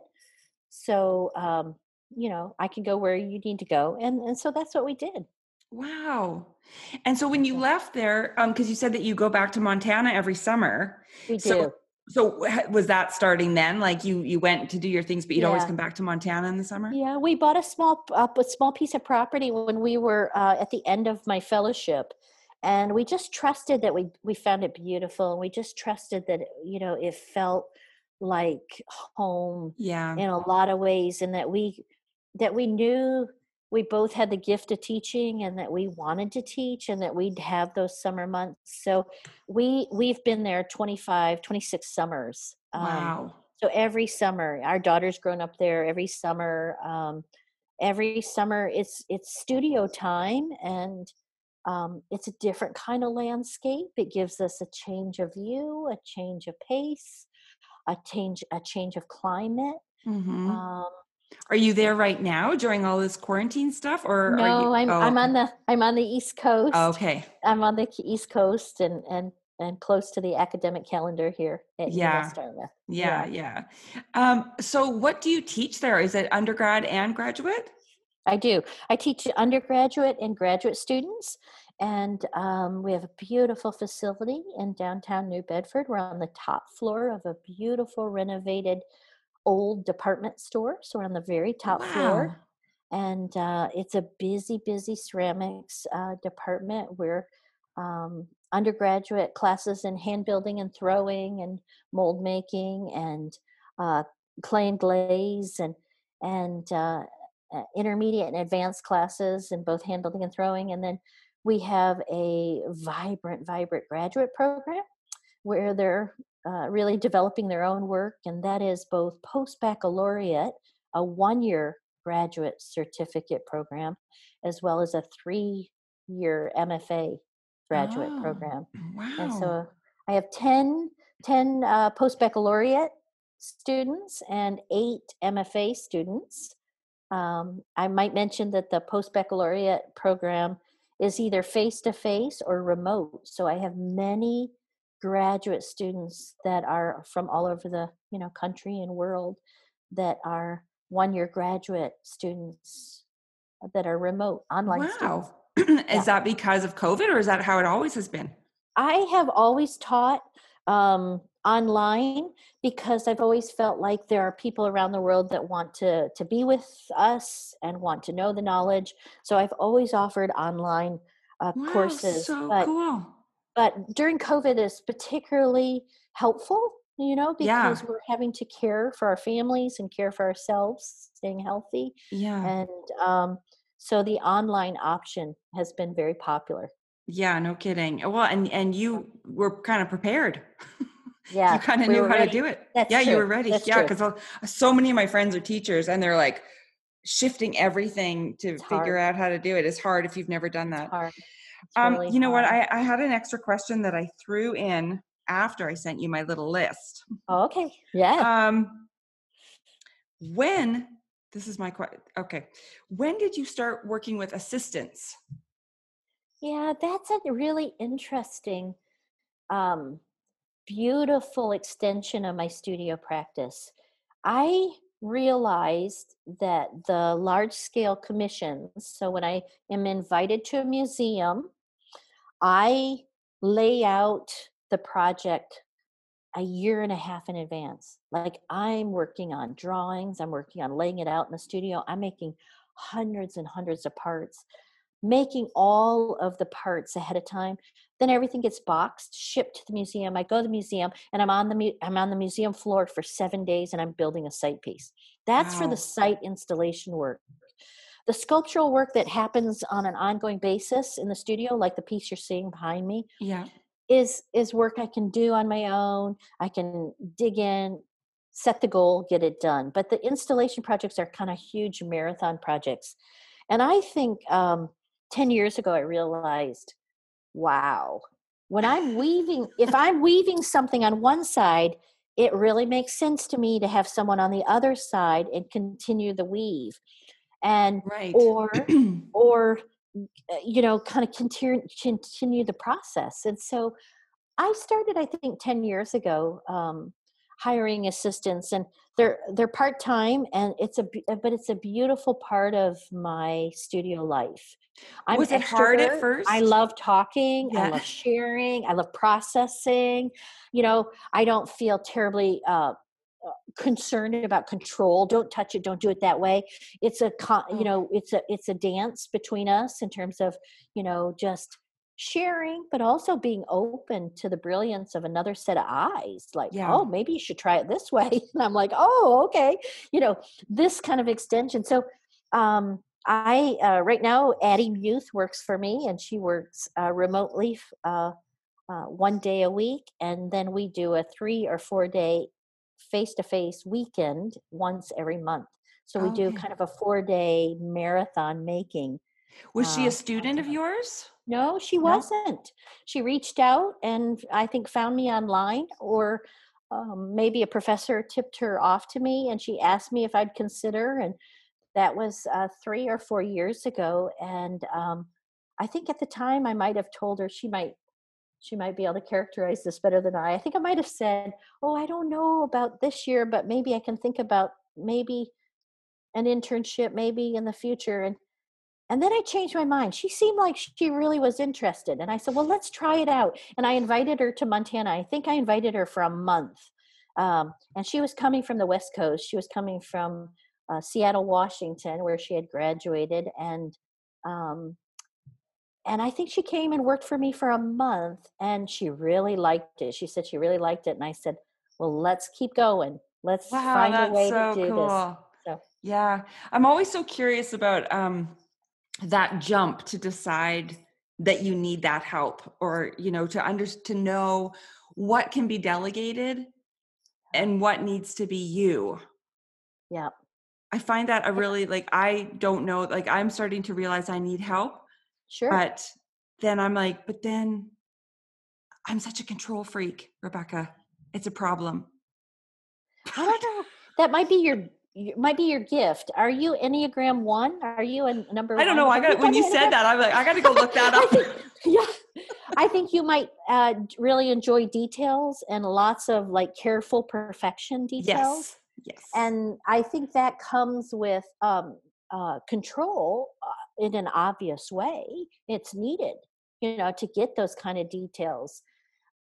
So, um, you know, I can go where you need to go. And, and so that's what we did. Wow. And so when you left there, um, because you said that you go back to Montana every summer. We do. So, so was that starting then? Like you you went to do your things, but you'd yeah. always come back to Montana in the summer. Yeah, we bought a small uh, a small piece of property when we were uh, at the end of my fellowship, and we just trusted that we we found it beautiful, and we just trusted that you know it felt like home. Yeah. In a lot of ways, and that we that we knew we both had the gift of teaching and that we wanted to teach and that we'd have those summer months. So we we've been there 25 26 summers um, wow. um, so every summer our daughter's grown up there every summer um, every summer it's it's studio time and um, it's a different kind of landscape. It gives us a change of view a change of pace a change a change of climate mm-hmm. um, are you there right now during all this quarantine stuff, or no? You, I'm oh. I'm on the I'm on the East Coast. Oh, okay, I'm on the East Coast and and and close to the academic calendar here at yeah. Yeah, yeah. yeah. Um, so, what do you teach there? Is it undergrad and graduate? I do. I teach undergraduate and graduate students, and um, we have a beautiful facility in downtown New Bedford. We're on the top floor of a beautiful renovated old department store. So we're on the very top wow. floor. And uh, it's a busy, busy ceramics uh, department where um, undergraduate classes in hand building and throwing and mold making and uh, clay and glaze and and uh, uh, intermediate and advanced classes in both hand building and throwing and then we have a vibrant, vibrant graduate program where they're uh, really developing their own work, and that is both post baccalaureate, a one year graduate certificate program, as well as a three year MFA graduate Oh, program. And wow. so I have 10, 10 uh, post baccalaureate students and eight MFA students. Um, I might mention that the post baccalaureate program is either face to face or remote. So I have many graduate students that are from all over the you know country and world that are one year graduate students that are remote online students. Wow. Yeah. is that because of COVID or is that how it always has been? I have always taught um, online because I've always felt like there are people around the world that want to to be with us and want to know the knowledge. So I've always offered online uh, Wow, courses, so but cool. But during COVID is particularly helpful. You know, Yeah. because we're having to care for our families and care for ourselves, staying healthy, Yeah. and um, so the online option has been very popular. Yeah, no kidding. Well, and and you were kind of prepared. Yeah, you kind of we knew how ready. to do it. That's yeah, you were ready. That's yeah, because so many of my friends are teachers, and they're like shifting everything to It's figure hard. out how to do it. It's hard if you've never done that. Hard. Um, really you know what? I, I had an extra question that I threw in after I sent you my little list. Oh, okay. Yeah. Um, when this is my question. Okay, when did you start working with assistants? yeah, that's a really interesting, um, beautiful extension of my studio practice. I realized that the large scale commissions, so when I am invited to a museum, I lay out the project a year and a half in advance. Like I'm working on drawings, I'm working on laying it out in the studio. I'm making hundreds and hundreds of parts, making all of the parts ahead of time. Then everything gets boxed, shipped to the museum. I go to the museum and I'm on the mu- I'm on the museum floor for 7 days and I'm building a site piece. That's for the site installation work. The sculptural work that happens on an ongoing basis in the studio like the piece you're seeing behind me Yeah. is is work I can do on my own. I can dig in, set the goal, get it done. But the installation projects are kind of huge marathon projects. And I think um, 10 years ago, I realized, wow, when I'm weaving, if I'm weaving something on one side, it really makes sense to me to have someone on the other side and continue the weave. And Right. or or uh, you know kind of continue continue the process and so i started i think 10 years ago um, hiring assistants and they're they're part-time and it's a but it's a beautiful part of my studio life. I'm Was it hard at first? i love talking i love sharing i love processing. You know i don't feel terribly uh, uh, concerned about control don't touch it don't do it that way. It's a con- you know it's a it's a dance between us in terms of you know just sharing but also being open to the brilliance of another set of eyes like Yeah. oh maybe you should try it this way. And i'm like oh okay. You know this kind of extension. So um i uh, right now addie youth works for me and she works uh, remotely uh, uh, one day a week and then we do a three or four day face-to-face weekend once every month. So we do kind of a four day marathon making Was she uh, a student of yours? no, she No? wasn't. She reached out and I think found me online, or um, maybe a professor tipped her off to me and she asked me if I'd consider. And that was uh, three or four years ago. And um, I think at the time I might have told her she might. She might be able to characterize this better than I. I think I might have said, "Oh, I don't know about this year, but maybe I can think about maybe an internship, maybe in the future." And and then I changed my mind. She seemed like she really was interested. And I said, well, let's try it out. And I invited her to Montana. I think I invited her for a month. Um, and she was coming from the West Coast. She was coming from uh, Seattle, Washington, where she had graduated. And um, and I think she came and worked for me for a month and she really liked it. She said she really liked it. And I said, well, let's keep going. Let's Wow, find a way so to do cool. this. So Yeah, I'm always so curious about um, that jump to decide that you need that help or you know to under to know what can be delegated and what needs to be you. Yeah i find that i really like i don't know like i'm starting to realize i need help sure. but then i'm like but then i'm such a control freak rebecca. It's a problem. I don't know that might be your might be your gift. Are you Enneagram one? Are you a number? I don't know. I got when you said that, I'm like, I got to go look that up. I think, yeah, I think you might uh, really enjoy details and lots of like careful perfection details. Yes. Yes. And I think that comes with um, uh, control uh, in an obvious way. It's needed, you know, to get those kind of details.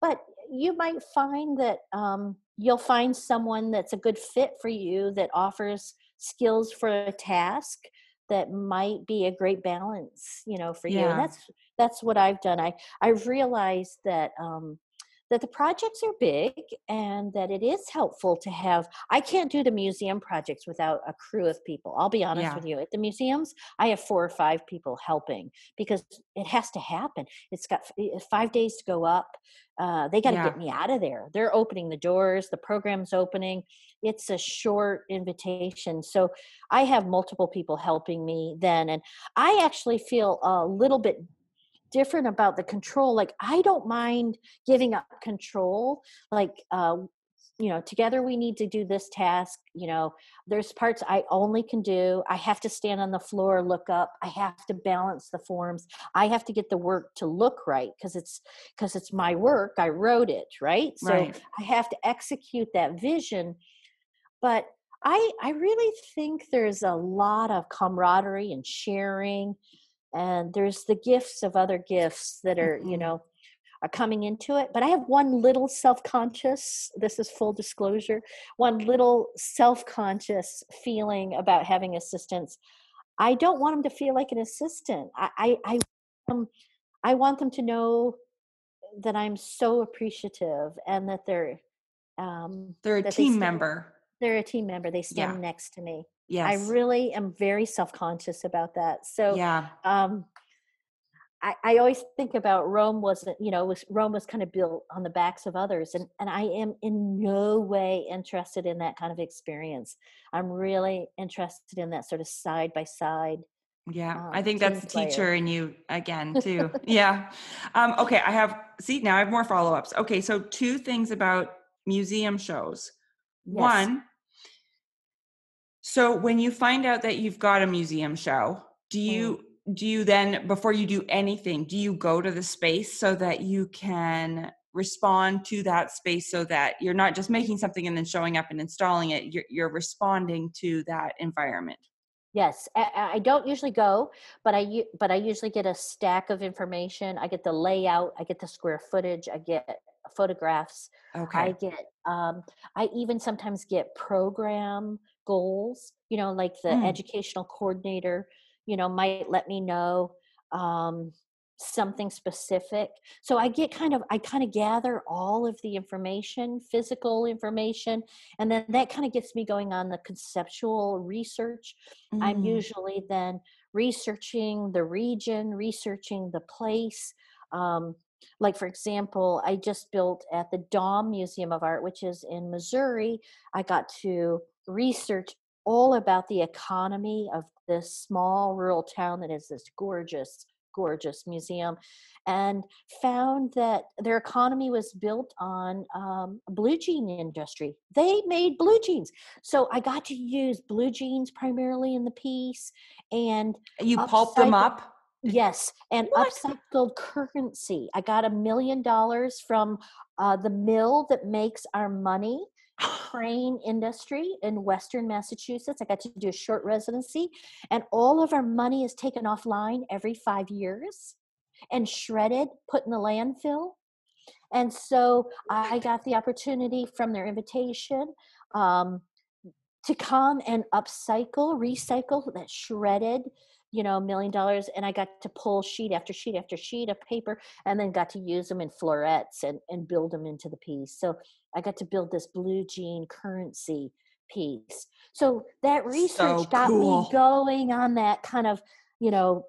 But you might find that um, you'll find someone that's a good fit for you that offers skills for a task that might be a great balance you know for yeah. you and that's that's what i've done i i've realized that um that the projects are big and that it is helpful to have i can't do the museum projects without a crew of people i'll be honest yeah. with you at the museums i have four or five people helping because it has to happen it's got five days to go up uh, they got to yeah. get me out of there they're opening the doors the program's opening it's a short invitation so i have multiple people helping me then and i actually feel a little bit different about the control like i don't mind giving up control like uh, you know together we need to do this task you know there's parts i only can do i have to stand on the floor look up i have to balance the forms i have to get the work to look right because it's because it's my work i wrote it right so right. i have to execute that vision but i i really think there's a lot of camaraderie and sharing and there's the gifts of other gifts that are mm-hmm. you know are coming into it but i have one little self-conscious this is full disclosure one little self-conscious feeling about having assistants. I don't want them to feel like an assistant. I i i, um, I want them to know that i'm so appreciative and that they're um they're a team member they're a team member they stand yeah. next to me Yes. I really am very self conscious about that. So, yeah. Um, I, I always think about Rome wasn't, you know, was Rome was kind of built on the backs of others. And, and I am in no way interested in that kind of experience. I'm really interested in that sort of side by side. Yeah, um, I think that's the teacher in you again, too. yeah. Um, okay, I have, see, now I have more follow ups. Okay, so two things about museum shows. Yes. One, so when you find out that you've got a museum show, do mm. you do you then before you do anything, do you go to the space so that you can respond to that space so that you're not just making something and then showing up and installing it, you're, you're responding to that environment? Yes, I, I, don't usually go, but I but I usually get a stack of information. I get the layout, I get the square footage, I get photographs. Okay. I get um I even sometimes get program goals you know like the mm. educational coordinator you know might let me know um, something specific so i get kind of i kind of gather all of the information physical information and then that kind of gets me going on the conceptual research mm. i'm usually then researching the region researching the place um, like for example i just built at the Daum museum of art which is in missouri i got to research all about the economy of this small rural town that is this gorgeous gorgeous museum and found that their economy was built on um, blue jean industry. They made blue jeans so i got to use blue jeans primarily in the piece and you pulp them up? Yes and what? upcycled currency. I got a million dollars from uh, the mill that makes our money crane industry in Western Massachusetts. I got to do a short residency, and all of our money is taken offline every five years and shredded, put in the landfill. And so I got the opportunity from their invitation um, to come and upcycle, recycle that shredded you know, a million dollars, and I got to pull sheet after sheet after sheet of paper, and then got to use them in florets and and build them into the piece. So I got to build this blue jean currency piece. So that research so got me going on that kind of, you know,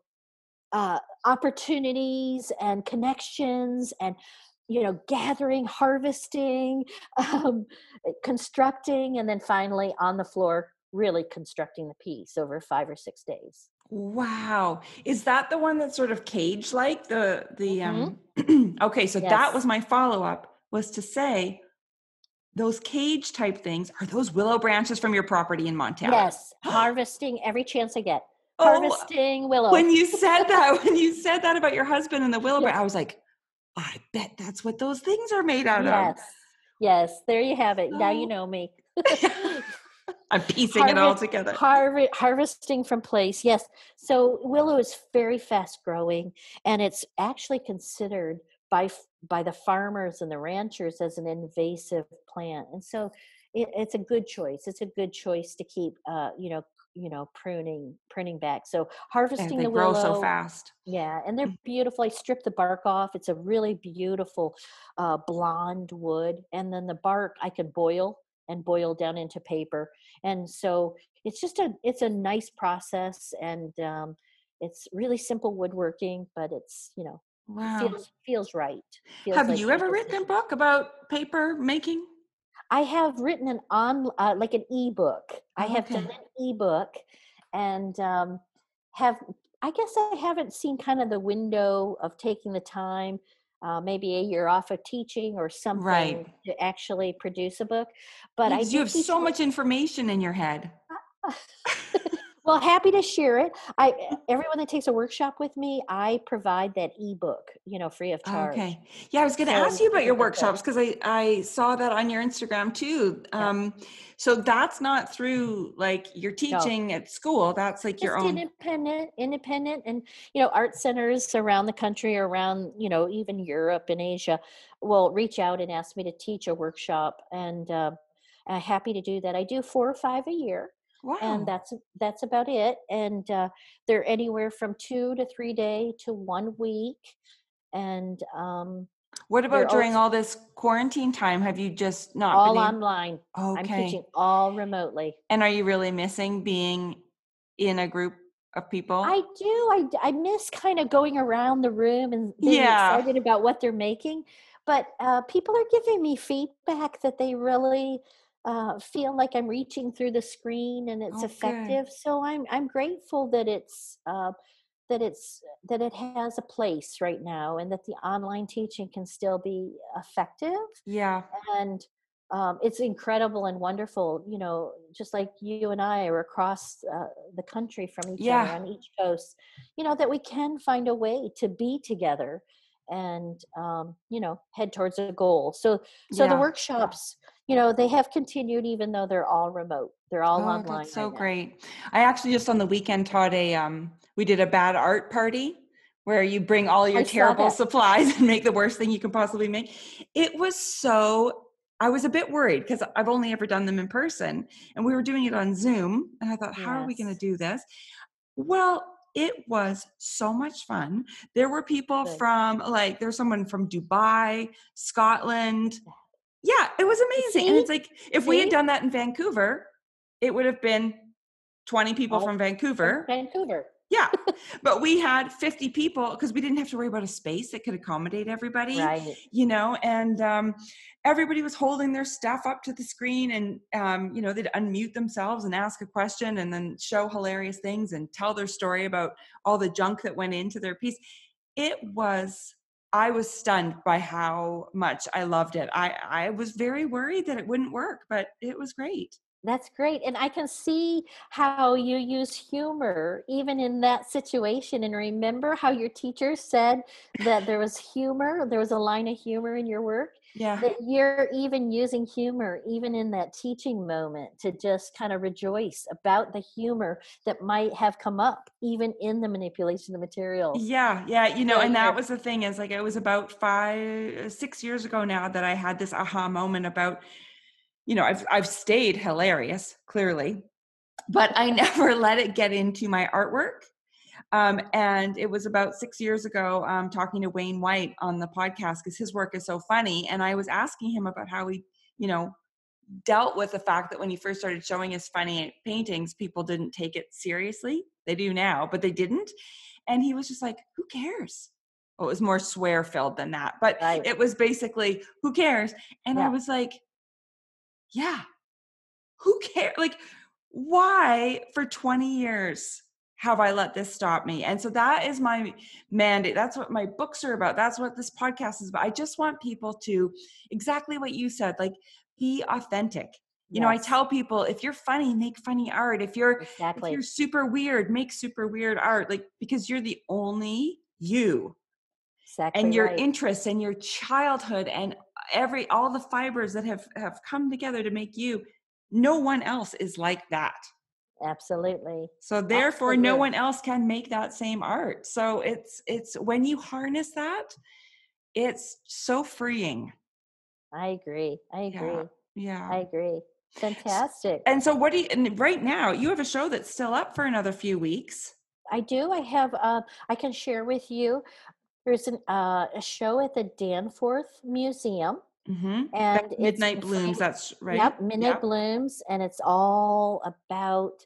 uh, opportunities and connections and you know gathering harvesting um, constructing and then finally on the floor really constructing the piece over five or six days wow is that the one that's sort of cage like the the mm-hmm. um okay so yes. that was my follow-up was to say those cage type things are those willow branches from your property in montana yes harvesting every chance i get oh, harvesting willow when you said that when you said that about your husband and the willow yes. i was like I bet that's what those things are made out yes. of. Yes, Yes, there you have it. Oh. Now you oh. know me. I'm piecing Harvest, it all together. Harv- harvesting from place, yes. So willow is very fast growing, and it's actually considered by by the farmers and the ranchers as an invasive plant, and so it, it's a good choice. It's a good choice to keep, uh, you know, you know pruning pruning back so harvesting they the grow willow so fast yeah and they're mm. beautiful i strip the bark off it's a really beautiful uh, blonde wood and then the bark i can boil and boil down into paper and so it's just a it's a nice process and um, it's really simple woodworking but it's you know wow. feels feels right feels have like you ever written a book about paper making I have written an on uh, like an ebook. I have done an ebook, and um, have I guess I haven't seen kind of the window of taking the time, uh, maybe a year off of teaching or something right. to actually produce a book. But because I you have so much information in your head. Well, happy to share it. I everyone that takes a workshop with me, I provide that ebook, you know, free of charge. Okay. Yeah, I was going to so, ask you about your workshops because I I saw that on your Instagram too. Um, yeah. so that's not through like you're teaching no. at school. That's like Just your own independent, independent, and you know, art centers around the country, around you know, even Europe and Asia, will reach out and ask me to teach a workshop, and uh, I'm happy to do that. I do four or five a year Wow. And that's that's about it. And uh, they're anywhere from two to three day to one week. And um, what about during all this quarantine time? Have you just not all online? Okay. I'm teaching all remotely. And are you really missing being in a group of people? I do. I, I miss kind of going around the room and being yeah. excited about what they're making. But uh, people are giving me feedback that they really uh, feel like I'm reaching through the screen and it's effective. So I'm I'm grateful that it's uh, that it's that it has a place right now and that the online teaching can still be effective. Yeah, and um, it's incredible and wonderful. You know, just like you and I are across uh, the country from each yeah. other on each coast. You know that we can find a way to be together and um, you know head towards a goal. So so yeah. the workshops you know they have continued even though they're all remote they're all oh, online that's so right great. I actually just on the weekend taught a um we did a bad art party where you bring all your I terrible supplies and make the worst thing you can possibly make. It was so i was a bit worried because i've only ever done them in person and we were doing it on zoom and i thought how are we going to do this? Well it was so much fun. There were people Good. from like there's someone from Dubai, Scotland, yeah, it was amazing. See? And it's like if See? we had done that in Vancouver, it would have been 20 people oh, from Vancouver. Vancouver. Yeah. but we had 50 people because we didn't have to worry about a space that could accommodate everybody. Right. You know, and um, everybody was holding their stuff up to the screen and, um, you know, they'd unmute themselves and ask a question and then show hilarious things and tell their story about all the junk that went into their piece. It was I was stunned by how much I loved it. I, I was very worried that it wouldn't work, but it was great. That's great. And I can see how you use humor even in that situation. And remember how your teacher said that there was humor, there was a line of humor in your work? Yeah. That you're even using humor, even in that teaching moment, to just kind of rejoice about the humor that might have come up, even in the manipulation of the material. Yeah. Yeah. You know, and that was the thing is like it was about five, six years ago now that I had this aha moment about you know, I've I've stayed hilarious, clearly, but I never let it get into my artwork. Um, and it was about six years ago, um, talking to Wayne White on the podcast because his work is so funny. And I was asking him about how he, you know, dealt with the fact that when he first started showing his funny paintings, people didn't take it seriously. They do now, but they didn't. And he was just like, who cares? Well, it was more swear filled than that, but Right. it was basically, who cares? And I was like, yeah, who cares? Like, why for 20 years have I let this stop me? And so that is my mandate. That's what my books are about. That's what this podcast is about. I just want people to exactly what you said, like be authentic. You know, I tell people if you're funny, make funny art. If you're if you're super weird, make super weird art. Like because you're the only you Exactly and your right. interests and your childhood and every all the fibers that have have come together to make you no one else is like that Absolutely. so therefore no one else can make that same art so it's it's when you harness that it's so freeing I agree. I agree. yeah I agree. Fantastic. and so what do you and right now you have a show that's still up for another few weeks I do. I have. Uh, I can share with you. There's an, uh, a show at the Danforth Museum, mm-hmm. and midnight blooms that's right Yep, Midnight Yep. Blooms, and it's all about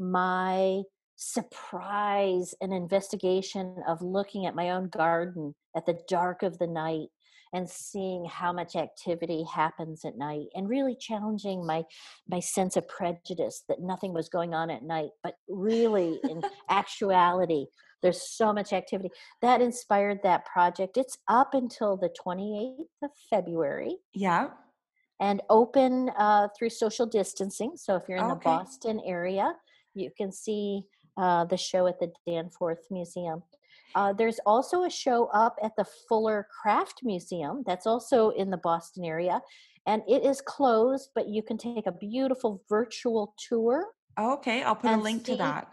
my surprise and investigation of looking at my own garden at the dark of the night and seeing how much activity happens at night and really challenging my my sense of prejudice that nothing was going on at night but really in actuality there's so much activity. That inspired that project. It's up until the 28th of february. Yeah. And open uh, through social distancing. So if you're in the Boston area, you can see uh, the show at the Danforth Museum. Uh, there's also a show up at the Fuller Craft Museum that's also in the Boston area. And it is closed, but you can take a beautiful virtual tour, okay i'll put a link to that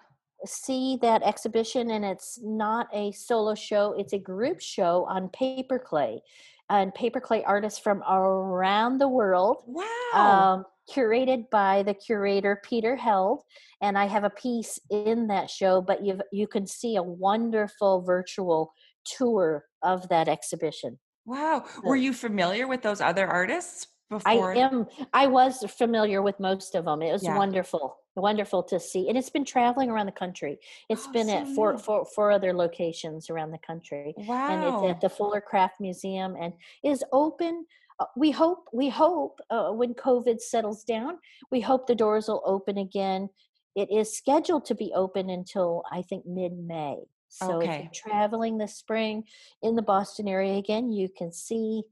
see that exhibition. And it's not a solo show, it's a group show on paper clay. And paper clay artists from around the world wow um, curated by the curator Peter Held, and I have a piece in that show. But you you can see a wonderful virtual tour of that exhibition. wow were you familiar with those other artists before? I am I was familiar with most of them. It was Yeah. wonderful, wonderful to see, and it's been traveling around the country. It's Oh, been so at four, four, four other locations around the country. wow and it's at the Fuller Craft Museum and is open. Uh, We hope, we hope uh, when COVID settles down, we hope the doors will open again. It is scheduled to be open until I think mid May. So if you're traveling this spring in the Boston area again, you can see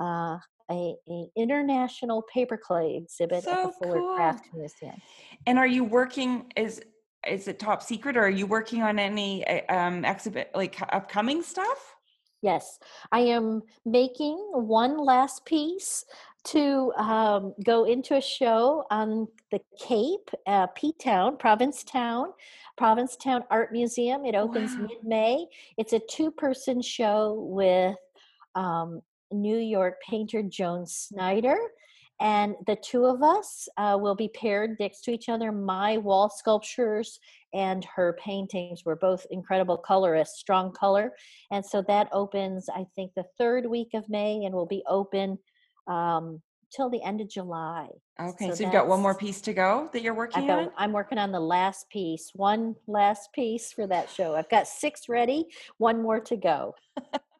uh, a, a international paper clay exhibit at the Fuller cool. Craft Museum. And are you working? Is is it top secret, or are you working on any uh, um exhibit like upcoming stuff? Yes, I am making one last piece to um, go into a show on the Cape, uh, P Town, Provincetown, Provincetown Art Museum. It opens Wow. mid May. It's a two person show with um, New York painter Joan Snyder. And the two of us uh, will be paired next to each other. My wall sculptures and her paintings were both incredible colorists, strong color. And so that opens, I think, the third week of May and will be open um, till the end of July. Okay, so, So you've got one more piece to go that you're working got, on. I'm working on the last piece, one last piece for that show. I've got six ready, one more to go.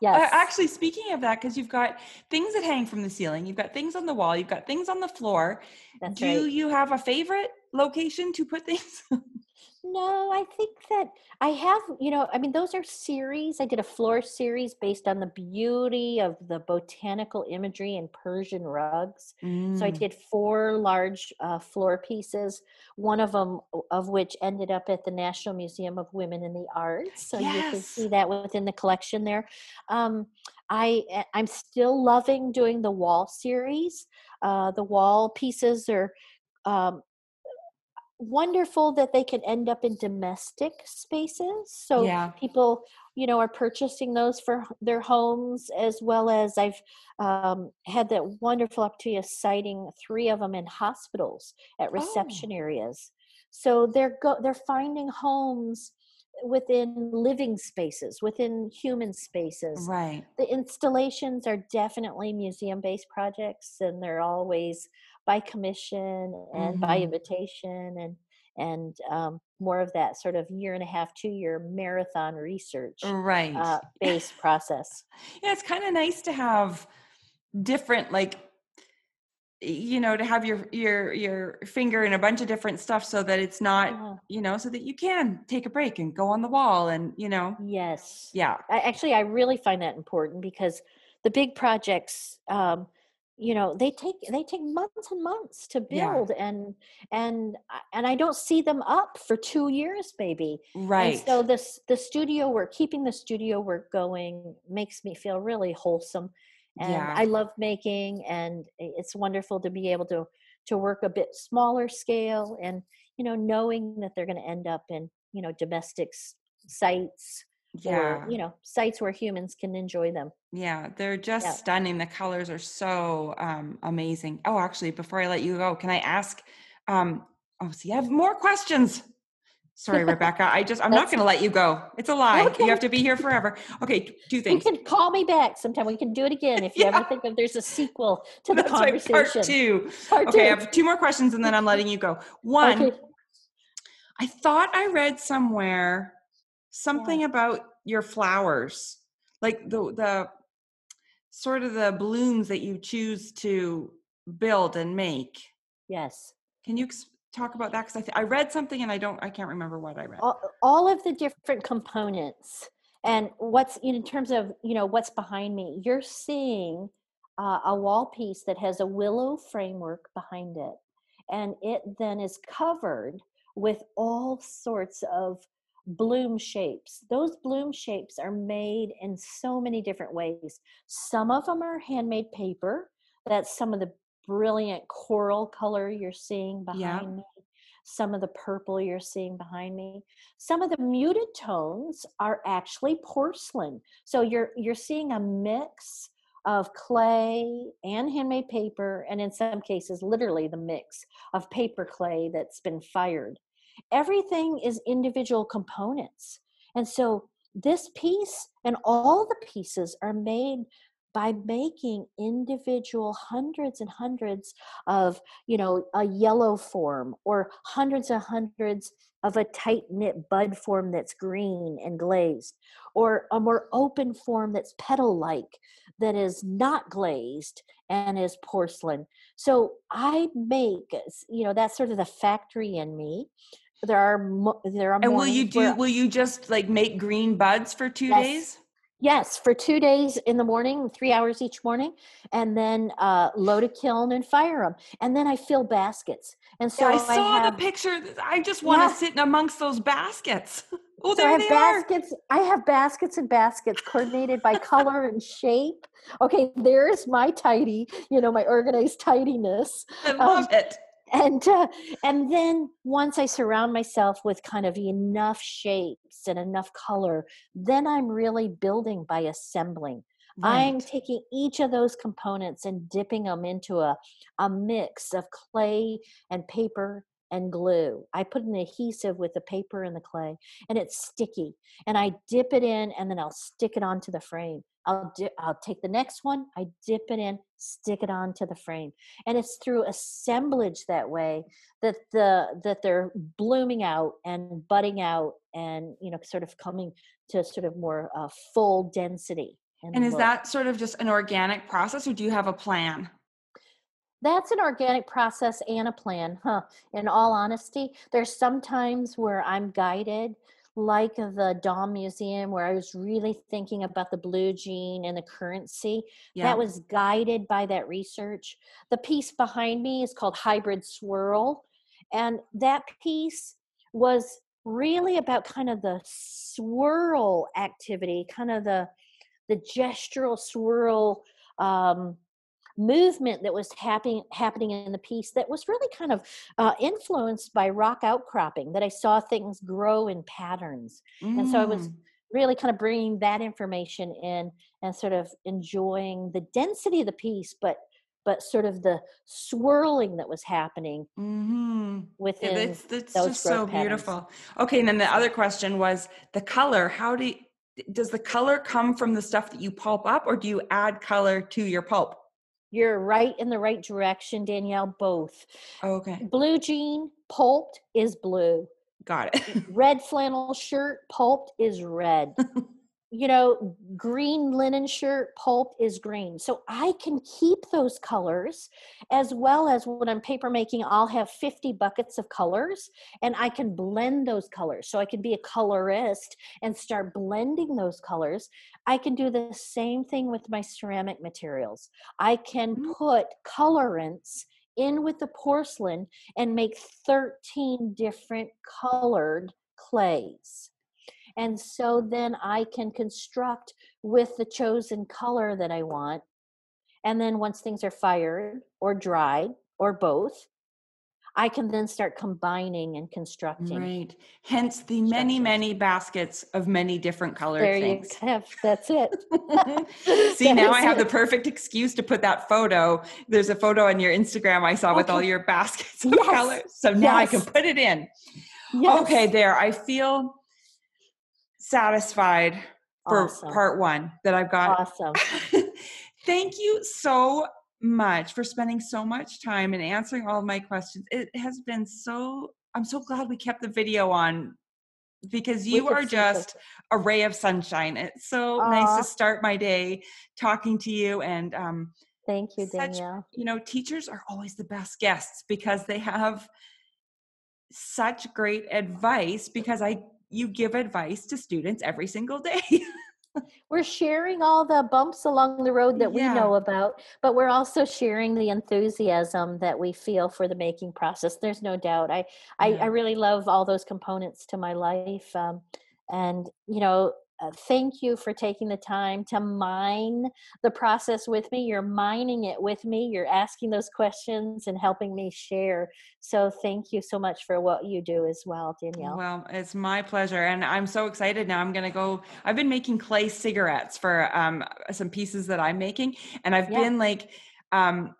Yes. Uh, actually, speaking of that, because you've got things that hang from the ceiling, you've got things on the wall, you've got things on the floor. that's Do right. you have a favorite location to put things? No, I think that I have, you know, I mean, those are series. I did a floor series based on the beauty of the botanical imagery and Persian rugs. So I Mm, did four large uh, floor pieces, one of them of which ended up at the National Museum of Women in the Arts. So you can see that within the collection there. Um, I eh, I'm still loving doing the wall series. Uh, the wall pieces are um, wonderful that they can end up in domestic spaces. So Yeah. people, you know, are purchasing those for their homes as well as I've um, had that wonderful opportunity of siting three of them in hospitals at reception areas. So they're go- they're finding homes within living spaces, within human spaces right. the installations are definitely museum based projects and they're always by commission and by Mhm. invitation and and um, more of that sort of year and a half, two year marathon research right uh, based process. Yeah, it's kind of nice to have different like you know to have your your your finger in a bunch of different stuff so that it's not you know so that you can take a break and go on the wall and you know yes yeah I, actually i really find that important because the big projects um you know they take they take months and months to build yeah. and and uh, and i don't see them up for two years maybe right and so this the studio work keeping the studio work going makes me feel really wholesome and yeah. i love making and it's wonderful to be able to to work a bit smaller scale and you know knowing that they're going to end up in you know domestic sites yeah. or you know sites where humans can enjoy them yeah they're just yeah. stunning the colors are so um amazing oh actually before i let you go can i ask um oh see i have more questions Sorry, Rebecca. I just I'm not going to let you go. It's a lie. Okay. You have to be here forever. Okay, two things. You can call me back sometime. We can do it again if you yeah. ever think of there's a sequel to the That's conversation. Right, part two. Part okay, two. I have two more questions and then I'm letting you go. One, okay. I thought I read somewhere something yeah. about your flowers, like the the sort of the blooms that you choose to build and make. Yes. Can you talk about that? Because I, th- I read something and I don't, I can't remember what I read. All, all of the different components and what's in terms of, you know, what's behind me, you're seeing uh, a wall piece that has a willow framework behind it. And it then is covered with all sorts of bloom shapes. Those bloom shapes are made in so many different ways. Some of them are handmade paper. That's some of the brilliant coral color you're seeing behind yeah. me some of the purple you're seeing behind me some of the muted tones are actually porcelain so you're you're seeing a mix of clay and handmade paper and in some cases literally the mix of paper clay that's been fired everything is individual components. And so this piece and all the pieces are made by making individual hundreds and hundreds of you know a yellow form or hundreds and hundreds of a tight knit bud form that's green and glazed or a more open form that's petal like that is not glazed and is porcelain. So i make you know that's sort of the factory in me there are there are and will you do will you just like make green buds for two yes. days Yes, for two days in the morning, three hours each morning, and then uh, load a kiln and fire them. And then I fill baskets. And so yeah, I saw I have, the picture. I just want yeah. to sit amongst those baskets. Oh, there so I have baskets. Are. I have baskets and baskets coordinated by color and shape. Okay, there's my tidy, you know, my organized tidiness. I love um, it and uh, and then once i surround myself with kind of enough shapes and enough color then i'm really building by assembling right. i'm taking each of those components and dipping them into a, a mix of clay and paper and glue. I put an adhesive with the paper and the clay, and it's sticky. And I dip it in, and then I'll stick it onto the frame. I'll dip, I'll take the next one, I dip it in, stick it onto the frame, and it's through assemblage that way that the that they're blooming out and budding out, and you know, sort of coming to sort of more uh, full density. And, is that sort of just an organic process, or do you have a plan? That's an organic process and a plan huh in all honesty there's some times where i'm guided like the Daum Museum, where I was really thinking about the blue jean and the currency. Yeah. That was guided by that research. The piece behind me is called Hybrid Swirl. And that piece was really about kind of the swirl activity, kind of the the gestural swirl um, movement that was happening happening in the piece that was really kind of uh, influenced by rock outcropping that i saw things grow in patterns mm. and so i was mm. really kind of bringing that information in and sort of enjoying the density of the piece but but sort of the swirling that was happening mm-hmm. within yeah, that's, that's those just so patterns. beautiful okay and then the other question was the color how do you, does the color come from the stuff that you pulp up or do you add color to your pulp You're right in the right direction, Danielle. Both. Oh, okay. Blue jean, pulped is blue. Got it. red flannel shirt, pulped is red. you know, green linen shirt, pulp is green. So I can keep those colors as well as when I'm paper making, I'll have 50 buckets of colors and I can blend those colors. So I can be a colorist and start blending those colors. I can do the same thing with my ceramic materials. I can mm. put colorants in with the porcelain and make 13 different colored clays. And so then I can construct with the chosen color that I want. And then once things are fired or dried or both, I can then start combining and constructing. Right. Hence the many, many baskets of many different colored there things. You have, that's it. See, that now I have it. the perfect excuse to put that photo. There's a photo on your Instagram I saw okay. with all your baskets of yes. colors. So now yes. I can put it in. Yes. Okay, there. I feel satisfied for awesome. part one that I've got. Awesome. Thank you so much for spending so much time and answering all of my questions. It has been so, I'm so glad we kept the video on because you are just a ray of sunshine. It's so Aww. nice to start my day talking to you and, um, Thank you, Danielle. Such, you know, teachers are always the best guests because they have such great advice because I you give advice to students every single day. we're sharing all the bumps along the road that yeah. we know about, but we're also sharing the enthusiasm that we feel for the making process. There's no doubt. I I, I really love all those components to my life, um, and you know, uh, thank you for taking the time to mine the process with me. You're mining it with me. You're asking those questions and helping me share. So thank you so much for what you do as well, Danielle. Well, it's my pleasure. And I'm so excited now. I'm going to go. I've been making clay cigarettes for um, some pieces that I'm making. And I've yeah. been like, um,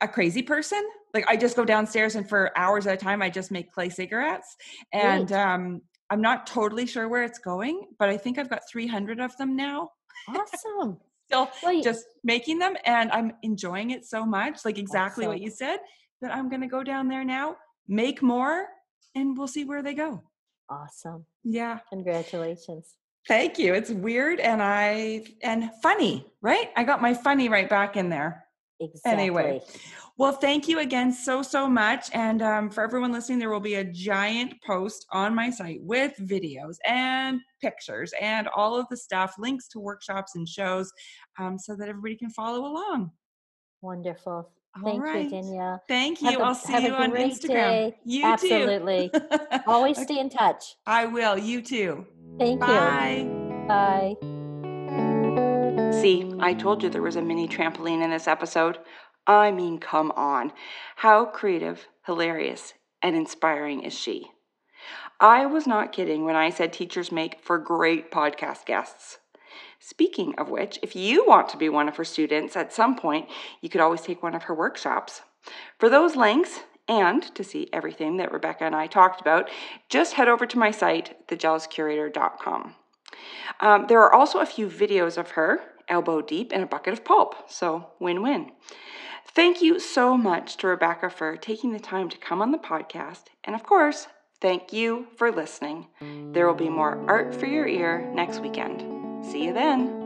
a crazy person. Like I just go downstairs and for hours at a time, I just make clay cigarettes. And um, I'm not totally sure where it's going, but I think I've got 300 of them now. Awesome. Still well, just making them and I'm enjoying it so much, like exactly awesome. what you said, that I'm going to go down there now, make more, and we'll see where they go. Awesome. Yeah. Congratulations. Thank you. It's weird and I and funny, right? I got my funny right back in there. Exactly. Anyway, well, thank you again so, so much. And um, for everyone listening, there will be a giant post on my site with videos and pictures and all of the stuff, links to workshops and shows um, so that everybody can follow along. Wonderful. Thank right. you, Danielle. Thank you. i will see you on Instagram. Day. You Absolutely. Always stay in touch. I will. You too. Thank Bye. you. Bye. See, I told you there was a mini trampoline in this episode. I mean, come on. How creative, hilarious, and inspiring is she? I was not kidding when I said teachers make for great podcast guests. Speaking of which, if you want to be one of her students at some point, you could always take one of her workshops. For those links, and to see everything that Rebecca and I talked about, just head over to my site, thejealouscurator.com. Um, there are also a few videos of her elbow deep in a bucket of pulp, so win win. Thank you so much to Rebecca for taking the time to come on the podcast. And of course, thank you for listening. There will be more art for your ear next weekend. See you then.